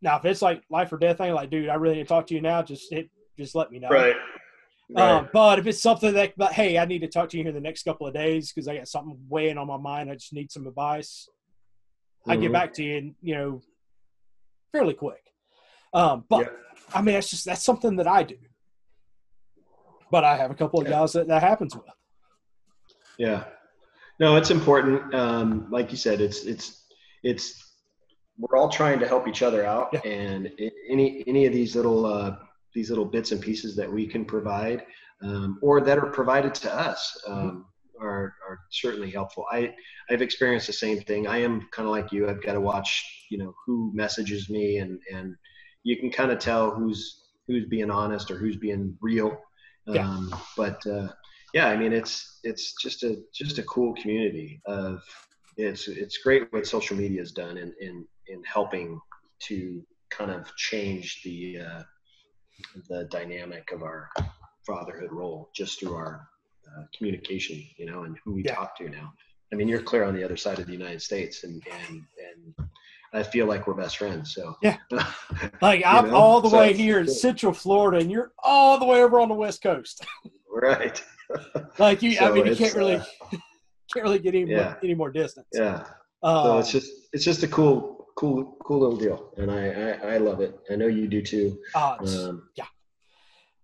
S1: now if it's like life or death thing, like, dude, I really need to talk to you now. Just hit, just let me know.
S2: Right. Right.
S1: Um, but if it's something that, but hey, I need to talk to you here in the next couple of days because I got something weighing on my mind. I just need some advice. I get
S2: Mhm.
S1: back to you, and you know, fairly quick. Um, but
S2: Yeah.
S1: I mean, that's just that's something that I do. But I have a couple of guys that that happens with.
S2: Yeah. No, it's important. Um, like you said, it's it's it's we're all trying to help each other out,
S1: Yeah.
S2: and any any of these little uh, these little bits and pieces that we can provide, um, or that are provided to us, um, are are certainly helpful. I I've experienced the same thing. I am kind of like you. I've got to watch, you know, who messages me, and and you can kind of tell who's who's being honest or who's being real.
S1: Yeah.
S2: Um, but uh, yeah, I mean, it's it's just a just a cool community of it's it's great what social media has done in in in helping to kind of change the uh, the dynamic of our fatherhood role just through our uh, communication, you know, and who we
S1: Yeah.
S2: talk to now. I mean, you're clear on the other side of the United States, and and and I feel like we're best friends. So
S1: Yeah. (laughs) Like I'm
S2: know,
S1: all the
S2: so
S1: way here in. Central Florida, and you're all the way over on the West Coast. (laughs)
S2: right.
S1: like you, I mean, you can't really,
S2: uh, (laughs)
S1: can't really get any
S2: yeah.
S1: more, any more distance.
S2: Yeah.
S1: Um,
S2: So it's just it's just a cool cool cool little deal, and I I, I love it. I know you do too.
S1: uh,
S2: Um,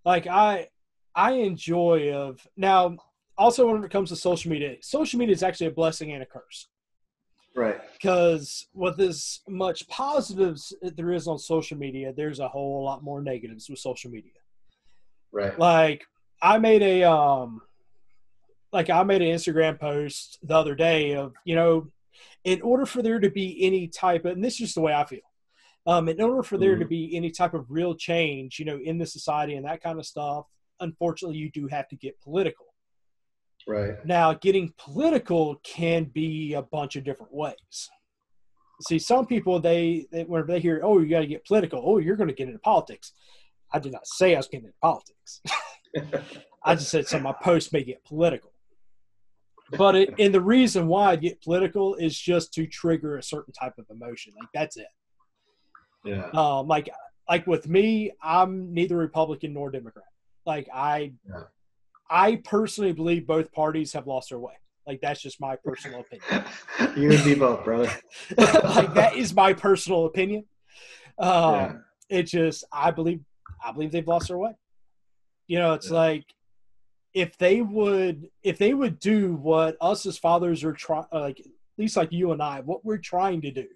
S1: like I I enjoy of now also when it comes to social media, social media is actually a blessing and a curse.
S2: Right.
S1: Because with as much positives there is on social media, there's a whole lot more negatives with social media.
S2: Right.
S1: Like I made a um like I made an Instagram post the other day of, you know, in order for there to be any type of and this is just the way I feel. Um, in order for there to
S2: Mhm.
S1: be any type of real change, you know, in the society and that kind of stuff, unfortunately you do have to get political.
S2: Right.
S1: Now, getting political can be a bunch of different ways. See, some people they, they whenever they hear, "Oh, you got to get political," oh, you're going to get into politics. I did not say I was getting into politics. (laughs) I just said some of my posts may get political. But it, and the reason why I get political is just to trigger a certain type of emotion. Like that's it.
S2: Yeah.
S1: Um, like like with me, I'm neither Republican nor Democrat. Like I,
S2: Yeah.
S1: I personally believe both parties have lost their way. Like that's just my personal opinion. (laughs)
S2: you and me both, brother. (laughs)
S1: like that is my personal opinion. Um,
S2: Yeah.
S1: It just I believe I believe they've lost their way. You know, it's
S2: Yeah.
S1: like if they would if they would do what us as fathers are trying, like at least like you and I, what we're trying to do,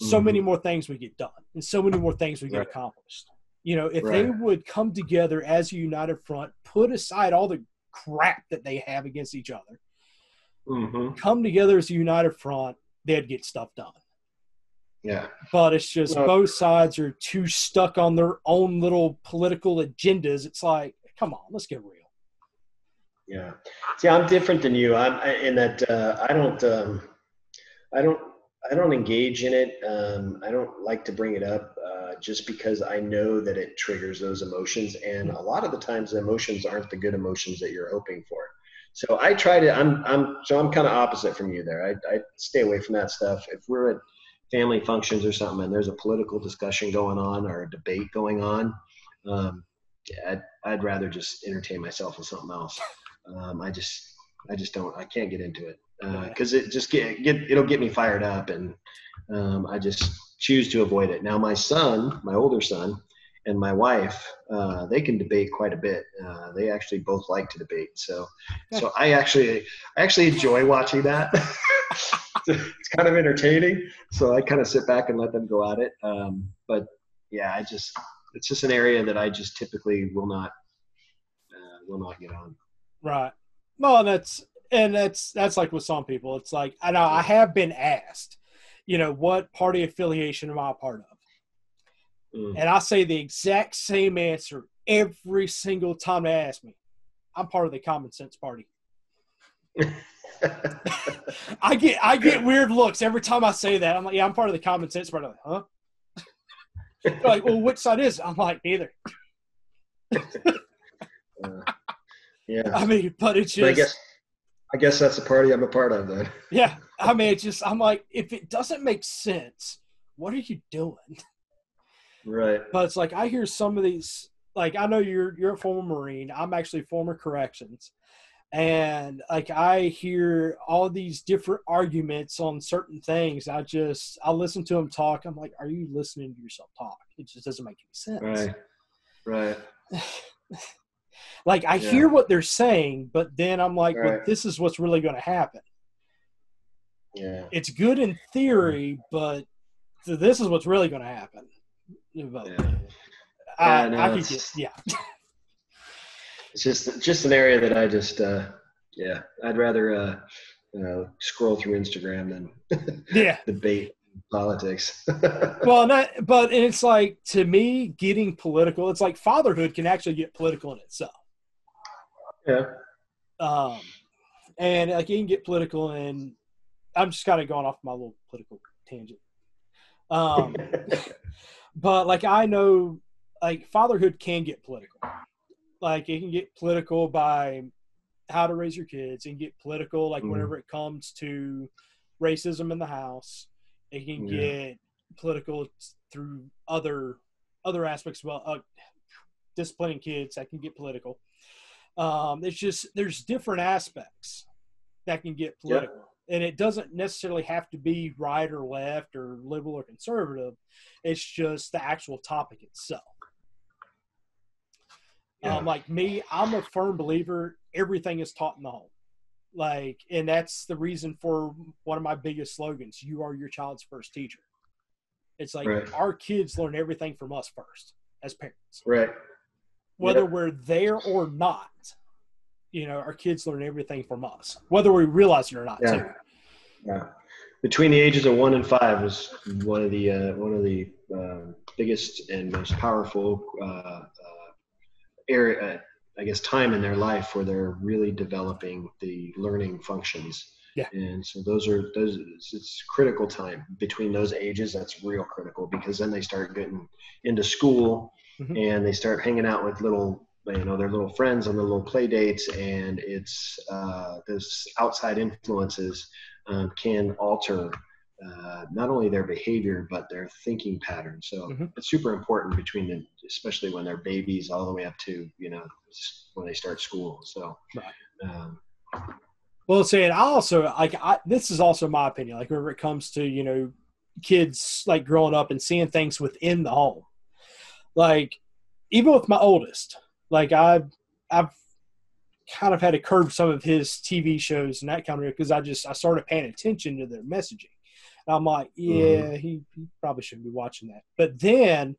S1: so
S2: Mhm.
S1: many more things we get done, and so many more things we get
S2: Right.
S1: accomplished. You know, if they would come together as a united front, put aside all the crap that they have against each other,
S2: hmm
S1: come together as a united front, they'd get stuff done.
S2: Yeah.
S1: But it's just
S2: Well-
S1: both sides are too stuck on their own little political agendas. It's like, come on, let's get real.
S2: Yeah. See, I'm different than you. I'm I- in that uh, I don't, um, I don't, I don't engage in it. Um, I don't like to bring it up uh, just because I know that it triggers those emotions, and a lot of the times the emotions aren't the good emotions that you're hoping for. So I try to. I'm I'm so I'm kind of opposite from you there. I I stay away from that stuff. If we're at family functions or something and there's a political discussion going on or a debate going on, um, I'd, I'd rather just entertain myself with something else. Um, I just I just don't I can't get into it because uh, it just get, get it'll get me fired up and um, I just choose to avoid it. Now my son, my older son, and my wife, uh, they can debate quite a bit. Uh, they actually both like to debate. So, so I actually, I actually enjoy watching that. (laughs) it's kind of entertaining. So I kind of sit back and let them go at it. Um, but yeah, I just, it's just an area that I just typically will not, uh, will not get on.
S1: Right. Well, that's, and that's, that's like with some people, it's like, I know I have been asked, you know, what party affiliation am I a part of? Mm. And I say the exact same answer every single time they ask me. I'm part of the common sense party. (laughs) I get I get weird looks every time I say that. I'm like, yeah, I'm part of the common sense party. Like, huh? (laughs) like, well, which side is? It? I'm like, neither. (laughs)
S2: uh, yeah.
S1: I mean, but it's just. But
S2: I guess, I guess that's the party I'm a part of then. (laughs)
S1: yeah, I mean, it's just I'm like, if it doesn't make sense, what are you doing?
S2: Right.
S1: But it's like I hear some of these like I know you're you're a former Marine. I'm actually former corrections. And like I hear all these different arguments on certain things. I just I listen to them talk. I'm like, are you listening to yourself talk? It just doesn't make any
S2: sense. Right. Right. (laughs)
S1: like I yeah. hear what they're saying, but then I'm like, right. well, this is what's really going to happen.
S2: Yeah.
S1: It's good in theory, but this is what's really going to happen. But, yeah. I, no, I get, yeah. (laughs)
S2: it's just just an area that I just uh, yeah I'd rather uh, uh, scroll through Instagram than (laughs)
S1: yeah
S2: debate politics. (laughs)
S1: well, not, but and it's like to me getting political. It's like fatherhood can actually get political in itself.
S2: Yeah.
S1: Um, and like you can get political, and I'm just kind of going off my little political tangent. Um, (laughs) but like I know, like fatherhood can get political. Like it can get political by how to raise your kids, and get political like mm-hmm. whenever it comes to racism in the house. It can yeah. get political through other other aspects. Well, uh, disciplining kids that can get political. Um, it's just there's different aspects that can get political. Yep and it doesn't necessarily have to be right or left or liberal or conservative. It's just the actual topic itself. Yeah. Um, like me, I'm a firm believer everything is taught in the home. Like, and that's the reason for one of my biggest slogans: "You are your child's first teacher." It's like right. our kids learn everything from us first as parents.
S2: Right.
S1: Whether yep. we're there or not, you know, our kids learn everything from us, whether we realize it or not.
S2: Yeah.
S1: Too.
S2: Yeah. Between the ages of one and five was one of the uh, one of the uh, biggest and most powerful uh, uh area, uh, I guess, time in their life where they're really developing the learning functions.
S1: Yeah.
S2: And so those are those. It's critical time between those ages. That's real critical because then they start getting into school mm-hmm. and they start hanging out with little you know their little friends on their little play dates and it's uh, those outside influences um, can alter uh, not only their behavior but their thinking pattern so mm-hmm. it's super important between them especially when they're babies all the way up to you know when they start school so um,
S1: well say i also like I, this is also my opinion like whenever it comes to you know kids like growing up and seeing things within the home like even with my oldest like i've i've kind of had to curb some of his TV shows and that kind of because I just I started paying attention to their messaging. And I'm like, mm-hmm. yeah, mm-hmm. he, he probably shouldn't be watching that. But then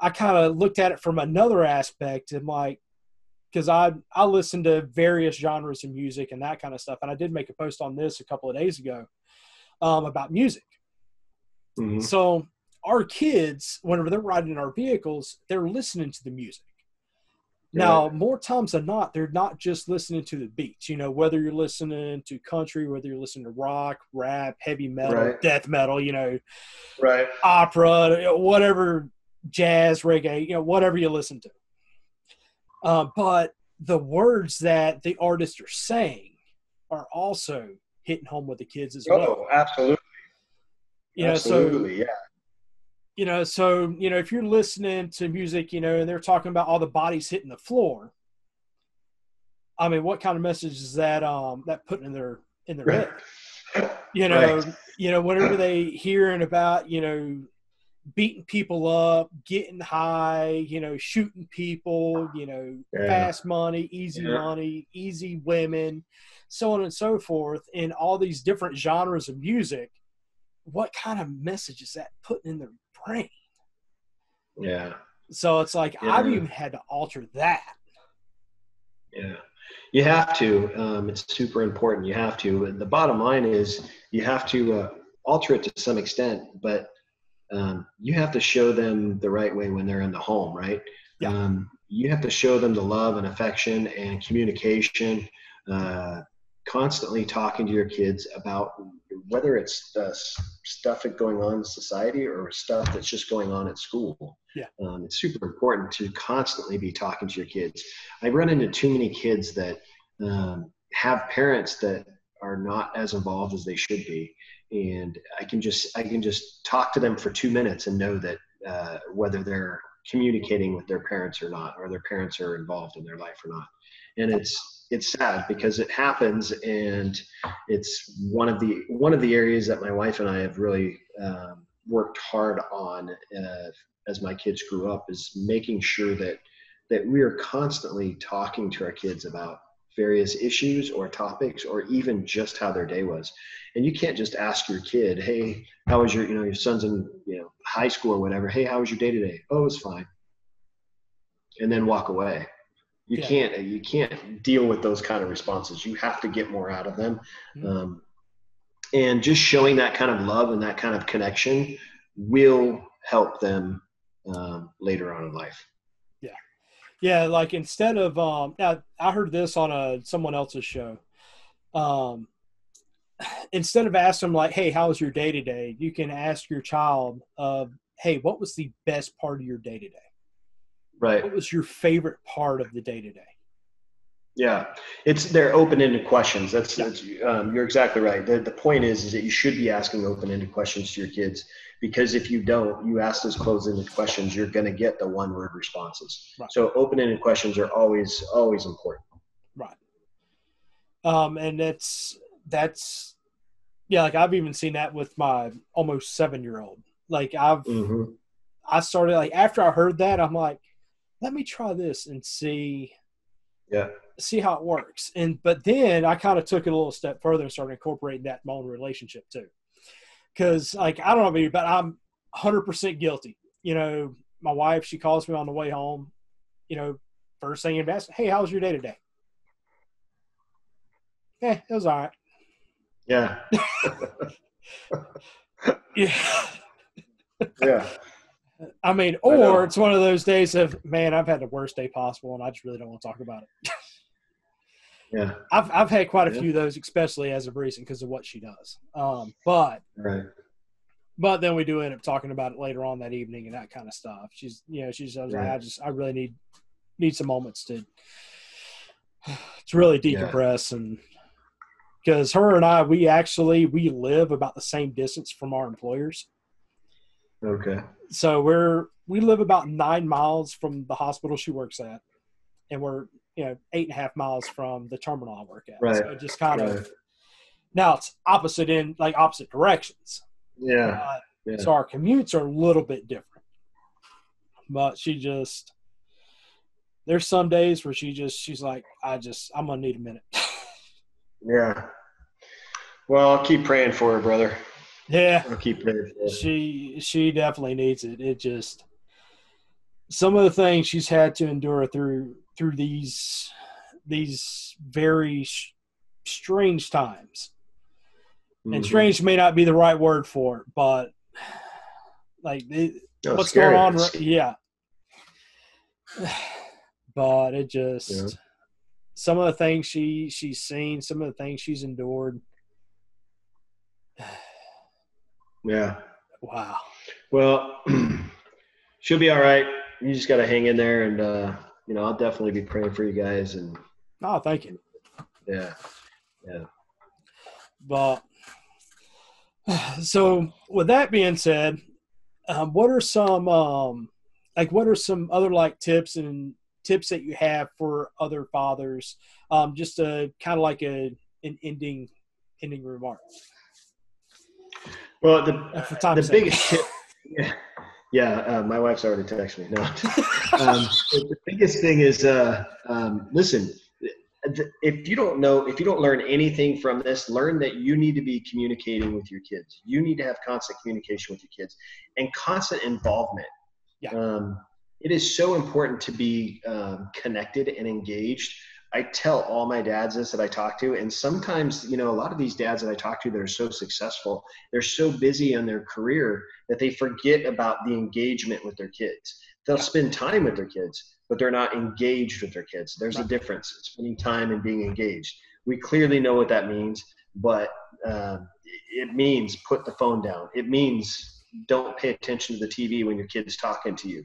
S1: I kind of looked at it from another aspect and like because I I listen to various genres of music and that kind of stuff. And I did make a post on this a couple of days ago um, about music. Mm-hmm. So our kids, whenever they're riding in our vehicles, they're listening to the music. Now, more times than not, they're not just listening to the beats. You know, whether you're listening to country, whether you're listening to rock, rap, heavy metal, right. death metal, you know,
S2: right,
S1: opera, whatever, jazz, reggae, you know, whatever you listen to. Uh, but the words that the artists are saying are also hitting home with the kids as well.
S2: Oh, absolutely.
S1: You know,
S2: absolutely,
S1: so
S2: yeah.
S1: You know, so you know, if you're listening to music, you know, and they're talking about all the bodies hitting the floor, I mean, what kind of message is that um that putting in their in their head? (laughs) You know,
S2: Right.
S1: you know, whenever they hearing about, you know, beating people up, getting high, you know, shooting people, you know,
S2: Yeah.
S1: fast money, easy
S2: Yeah.
S1: money, easy women, so on and so forth, in all these different genres of music, what kind of message is that putting in their brain?
S2: Yeah.
S1: So it's like
S2: Yeah.
S1: I've even had to alter that.
S2: Yeah, you have to. Um, it's super important. You have to. And the bottom line is you have to uh, alter it to some extent, but um, you have to show them the right way when they're in the home, right?
S1: Yeah.
S2: Um, you have to show them the love and affection and communication. Uh, constantly talking to your kids about whether it's stuff that's going on in society or stuff that's just going on at school.
S1: Yeah.
S2: Um, it's super important to constantly be talking to your kids. I run into too many kids that um, have parents that are not as involved as they should be, and I can just I can just talk to them for two minutes and know that uh, whether they're communicating with their parents or not, or their parents are involved in their life or not. And it's it's sad because it happens, and it's one of the one of the areas that my wife and I have really um, worked hard on uh, as my kids grew up is making sure that that we are constantly talking to our kids about various issues or topics or even just how their day was. And you can't just ask your kid hey how was your you know your son's in you know high school or whatever. Hey how was your day today? Oh it was fine. And then walk away you
S1: Yeah.
S2: can't you can't deal with those kind of responses you have to get more out of them
S1: Mhm.
S2: um, and just showing that kind of love and that kind of connection will help them um, later on in life
S1: Yeah, Yeah, like instead of um now I heard this on a someone else's show. Um instead of asking them like, hey, how was your day today? You can ask your child of, hey, what was the best part of your day today?
S2: Right
S1: What was your favorite part of the day to day?
S2: Yeah, it's they're open-ended questions. That's,
S1: Yeah.
S2: that's um, you're exactly right. The, the point is, is that you should be asking open-ended questions to your kids because if you don't, you ask those closed-ended questions, you're going to get the one-word responses.
S1: Right.
S2: So open-ended questions are always always important.
S1: Right. Um, and that's that's yeah, like I've even seen that with my almost seven year old. Like I've
S2: hmm
S1: I started like after I heard that, I'm like, let me try this and see
S2: Yeah,
S1: see how it works. And but then I kind of took it a little step further and started incorporating that in my own relationship too. Cause like I don't know about you, but I'm 100 percent guilty. You know, my wife she calls me on the way home. You know, first thing in best hey, how was your day today? Yeah, it was all right.
S2: yeah, (laughs)
S1: Yeah.
S2: yeah,
S1: I mean,
S2: I
S1: or it's one of those days of man, I've had the worst day possible, and I just really don't want to talk about it. (laughs)
S2: yeah.
S1: I've I've had quite a
S2: Yeah.
S1: few of those, especially as of recent, because of what she does. Um, but
S2: Right.
S1: but then we do end up talking about it later on that evening and that kind of stuff. She's you know she's I was like, I just I really need need some moments to to really
S2: Yeah.
S1: decompress and because her and I we actually we live about the same distance from our employers.
S2: Okay.
S1: so we're we live about nine miles from the hospital she works at and we're you know eight and a half miles from the terminal i work at
S2: Right.
S1: so it just kind
S2: Right.
S1: of now it's opposite in like opposite directions
S2: Yeah.
S1: Uh,
S2: Yeah.
S1: so our commutes are a little bit different but she just there's some days where she just she's like i just i'm gonna need a minute (laughs)
S2: Yeah. Well, I'll keep praying for her, brother.
S1: Yeah
S2: I'll keep praying for her.
S1: she she definitely needs it it just some of the things she's had to endure through through these these very sh- strange times and
S2: Mhm.
S1: strange may not be the right word for it but like it,
S2: No,
S1: what's
S2: scary.
S1: going on right, yeah (sighs) but it just
S2: Yeah.
S1: some of the things she she's seen some of the things she's endured
S2: Yeah.
S1: wow
S2: Well, (clears throat) she'll be all right. You just got to hang in there and uh, you know, I'll definitely be praying for you guys. And
S1: oh, thank you.
S2: Yeah, yeah.
S1: But so, with that being said, um, what are some um, like what are some other like tips and tips that you have for other fathers? Um, just a kind of like a an ending ending remark.
S2: Well, the the biggest tip, (laughs) yeah, yeah uh, my wife's already texted me. No, um, (laughs) the biggest thing is uh, um, listen. If you don't know, if you don't learn anything from this, learn that you need to be communicating with your kids. You need to have constant communication with your kids and constant involvement.
S1: Yeah.
S2: Um, it is so important to be um, connected and engaged I tell all my dads this that I talk to, and sometimes, you know, a lot of these dads that I talk to that are so successful, they're so busy in their career that they forget about the engagement with their kids. They'll spend time with their kids, but they're not engaged with their kids. There's a difference spending time and being engaged. We clearly know what that means, but uh, it means put the phone down. It means don't pay attention to the TV when your kid's talking to you.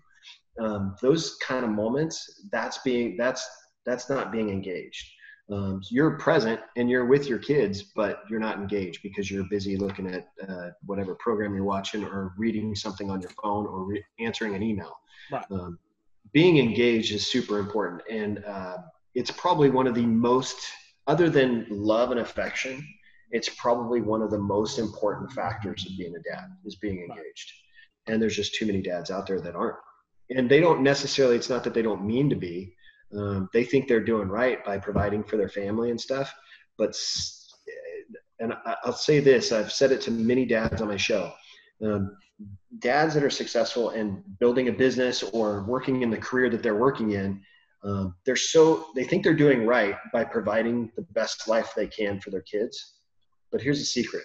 S2: Um, those kind of moments, that's being that's that's not being engaged. Um, so you're present and you're with your kids, but you're not engaged because you're busy looking at uh, whatever program you're watching or reading something on your phone or re- answering an email.
S1: Right.
S2: Um, being engaged is super important, and uh, it's probably one of the most, other than love and affection, it's probably one of the most important factors of being a dad is being engaged. And there's just too many dads out there that aren't, and they don't necessarily. It's not that they don't mean to be um, they think they're doing right by providing for their family and stuff. But, and I'll say this I've said it to many dads on my show. Um, dads that are successful in building a business or working in the career that they're working in, um, they're so they think they're doing right by providing the best life they can for their kids. But here's the secret: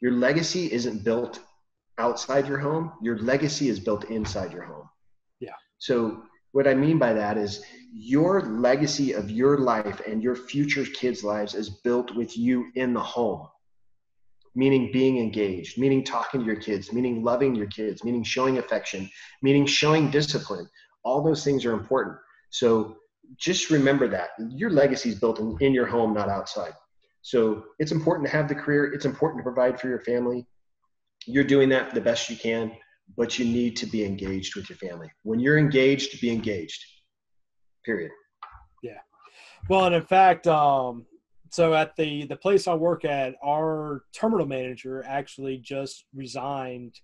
S2: your legacy isn't built outside your home. Your legacy is built inside your home.
S1: Yeah.
S2: So what I mean by that is your legacy of your life and your future kids' lives is built with you in the home, meaning being engaged, meaning talking to your kids, meaning loving your kids, meaning showing affection, meaning showing discipline. All those things are important. So just remember that your legacy is built in, in your home, not outside. So it's important to have the career, it's important to provide for your family. You're doing that the best you can but you need to be engaged with your family. When you're engaged, be engaged. Period.
S1: Yeah. Well, and in fact, um, so at the the place I work at, our terminal manager actually just resigned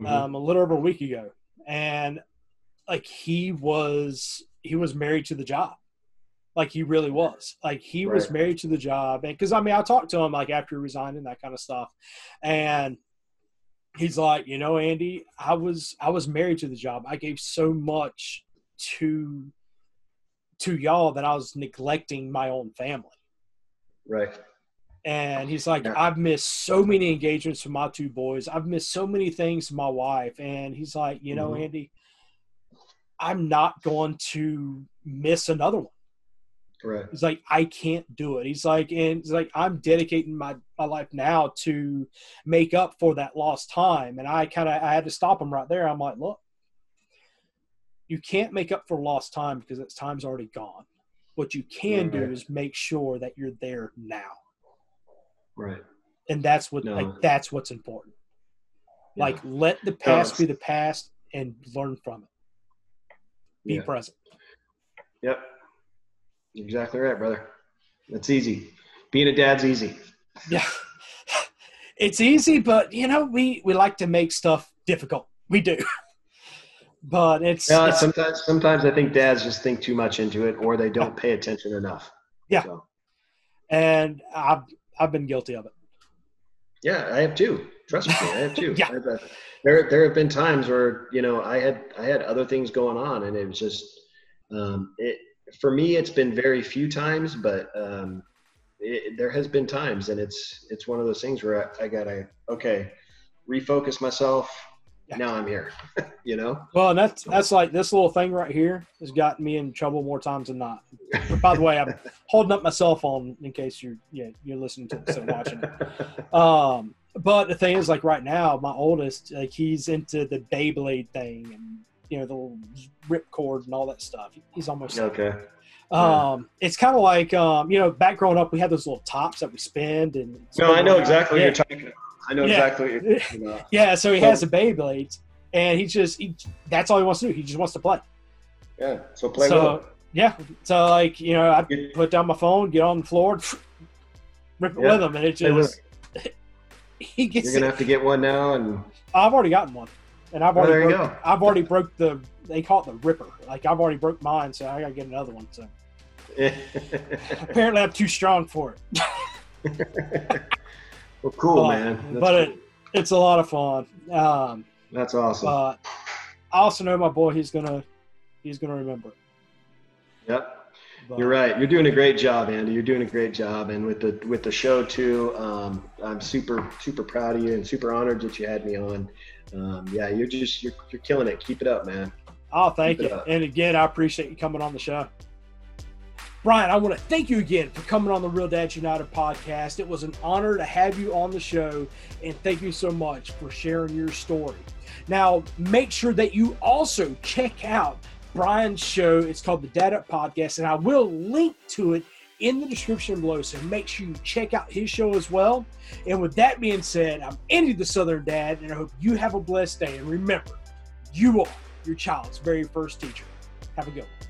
S1: mm-hmm. um, a little over a week ago, and like he was he was married to the job like he really was like he right. was married to the job and because i mean i talked to him like after he resigned and that kind of stuff and he's like, you know, Andy, I was I was married to the job. I gave so much to to y'all that I was neglecting my own family.
S2: Right.
S1: And he's like, yeah. I've missed so many engagements from my two boys. I've missed so many things from my wife. And he's like, you know, mm-hmm. Andy, I'm not going to miss another one.
S2: Right.
S1: He's like, I can't do it. He's like, and he's like, I'm dedicating my, my life now to make up for that lost time. And I kind of I had to stop him right there. I'm like, look, you can't make up for lost time because that time's already gone. What you can right. do is make sure that you're there now.
S2: Right.
S1: And that's what no. like that's what's important. Yeah. Like let the past no, be the past and learn from it. Be yeah. present.
S2: Yep. Exactly right, brother. That's easy. Being a dad's easy.
S1: Yeah. (laughs) It's easy, but you know, we we like to make stuff difficult. We do. (laughs) but it's,
S2: yeah,
S1: it's,
S2: sometimes sometimes I think dads just think too much into it or they don't pay attention enough.
S1: Yeah. So. And I've I've been guilty of it.
S2: Yeah, I have too. Trust me, I have (laughs) too.
S1: yeah.
S2: I've, uh, there there have been times where, you know, I had I had other things going on and it was just um, it for me, it's been very few times, but um, it, there has been times, and it's it's one of those things where I, I gotta okay, refocus myself. Yeah. Now I'm here, (laughs) you know.
S1: Well, and that's that's like this little thing right here has gotten me in trouble more times than not. By the way, I'm (laughs) holding up my cell phone in case you're yeah you're listening to this and watching it. Um, but the thing is, like right now, my oldest, like he's into the Beyblade thing, and you know the little rip cord and all that stuff. He's almost
S2: Okay.
S1: um, it's kind of like um, you know, back growing up, we had those little tops that we spend and.
S2: No, I know exactly
S1: Yeah.
S2: what you're talking about. I know
S1: Yeah.
S2: exactly talking about. (laughs)
S1: Yeah, so he
S2: So-
S1: has the Beyblades, and he just he, that's all he wants to do. He just wants to play.
S2: Yeah. So play
S1: so
S2: with
S1: yeah, so like you know, I
S2: it.
S1: put down my phone, get on the floor, (laughs) rip it with him, and it just (laughs) he gets.
S2: You're gonna have to get one now, and
S1: I've already gotten one, and I've already
S2: you
S1: broke. I've already broke the they call it the Ripper. Like I've already broke mine, so I gotta get another one. So (laughs) apparently I'm too strong for it. (laughs)
S2: well, cool,
S1: But-
S2: man. That's
S1: but it- It's a lot of fun. Um,
S2: That's awesome.
S1: I also know my boy. He's gonna he's gonna remember.
S2: yep.
S1: But,
S2: You're right. You're doing a great job, Andy. You're doing a great job, and with the with the show too. Um, I'm super super proud of you and super honored that you had me on. Um, yeah, you're just you're, you're killing it. Keep it up, man.
S1: Oh, thank
S2: Keep
S1: you. And again, I appreciate you coming on the show. Brian, I want to thank you again for coming on the Real Dads United podcast. It was an honor to have you on the show, and thank you so much for sharing your story. Now, make sure that you also check out Brian's show. It's called the Dad Up Podcast, and I will link to it in the description below. So make sure you check out his show as well. And with that being said, I'm Andy the Southern Dad, and I hope you have a blessed day. And remember, you are your child's very first teacher. Have a good one.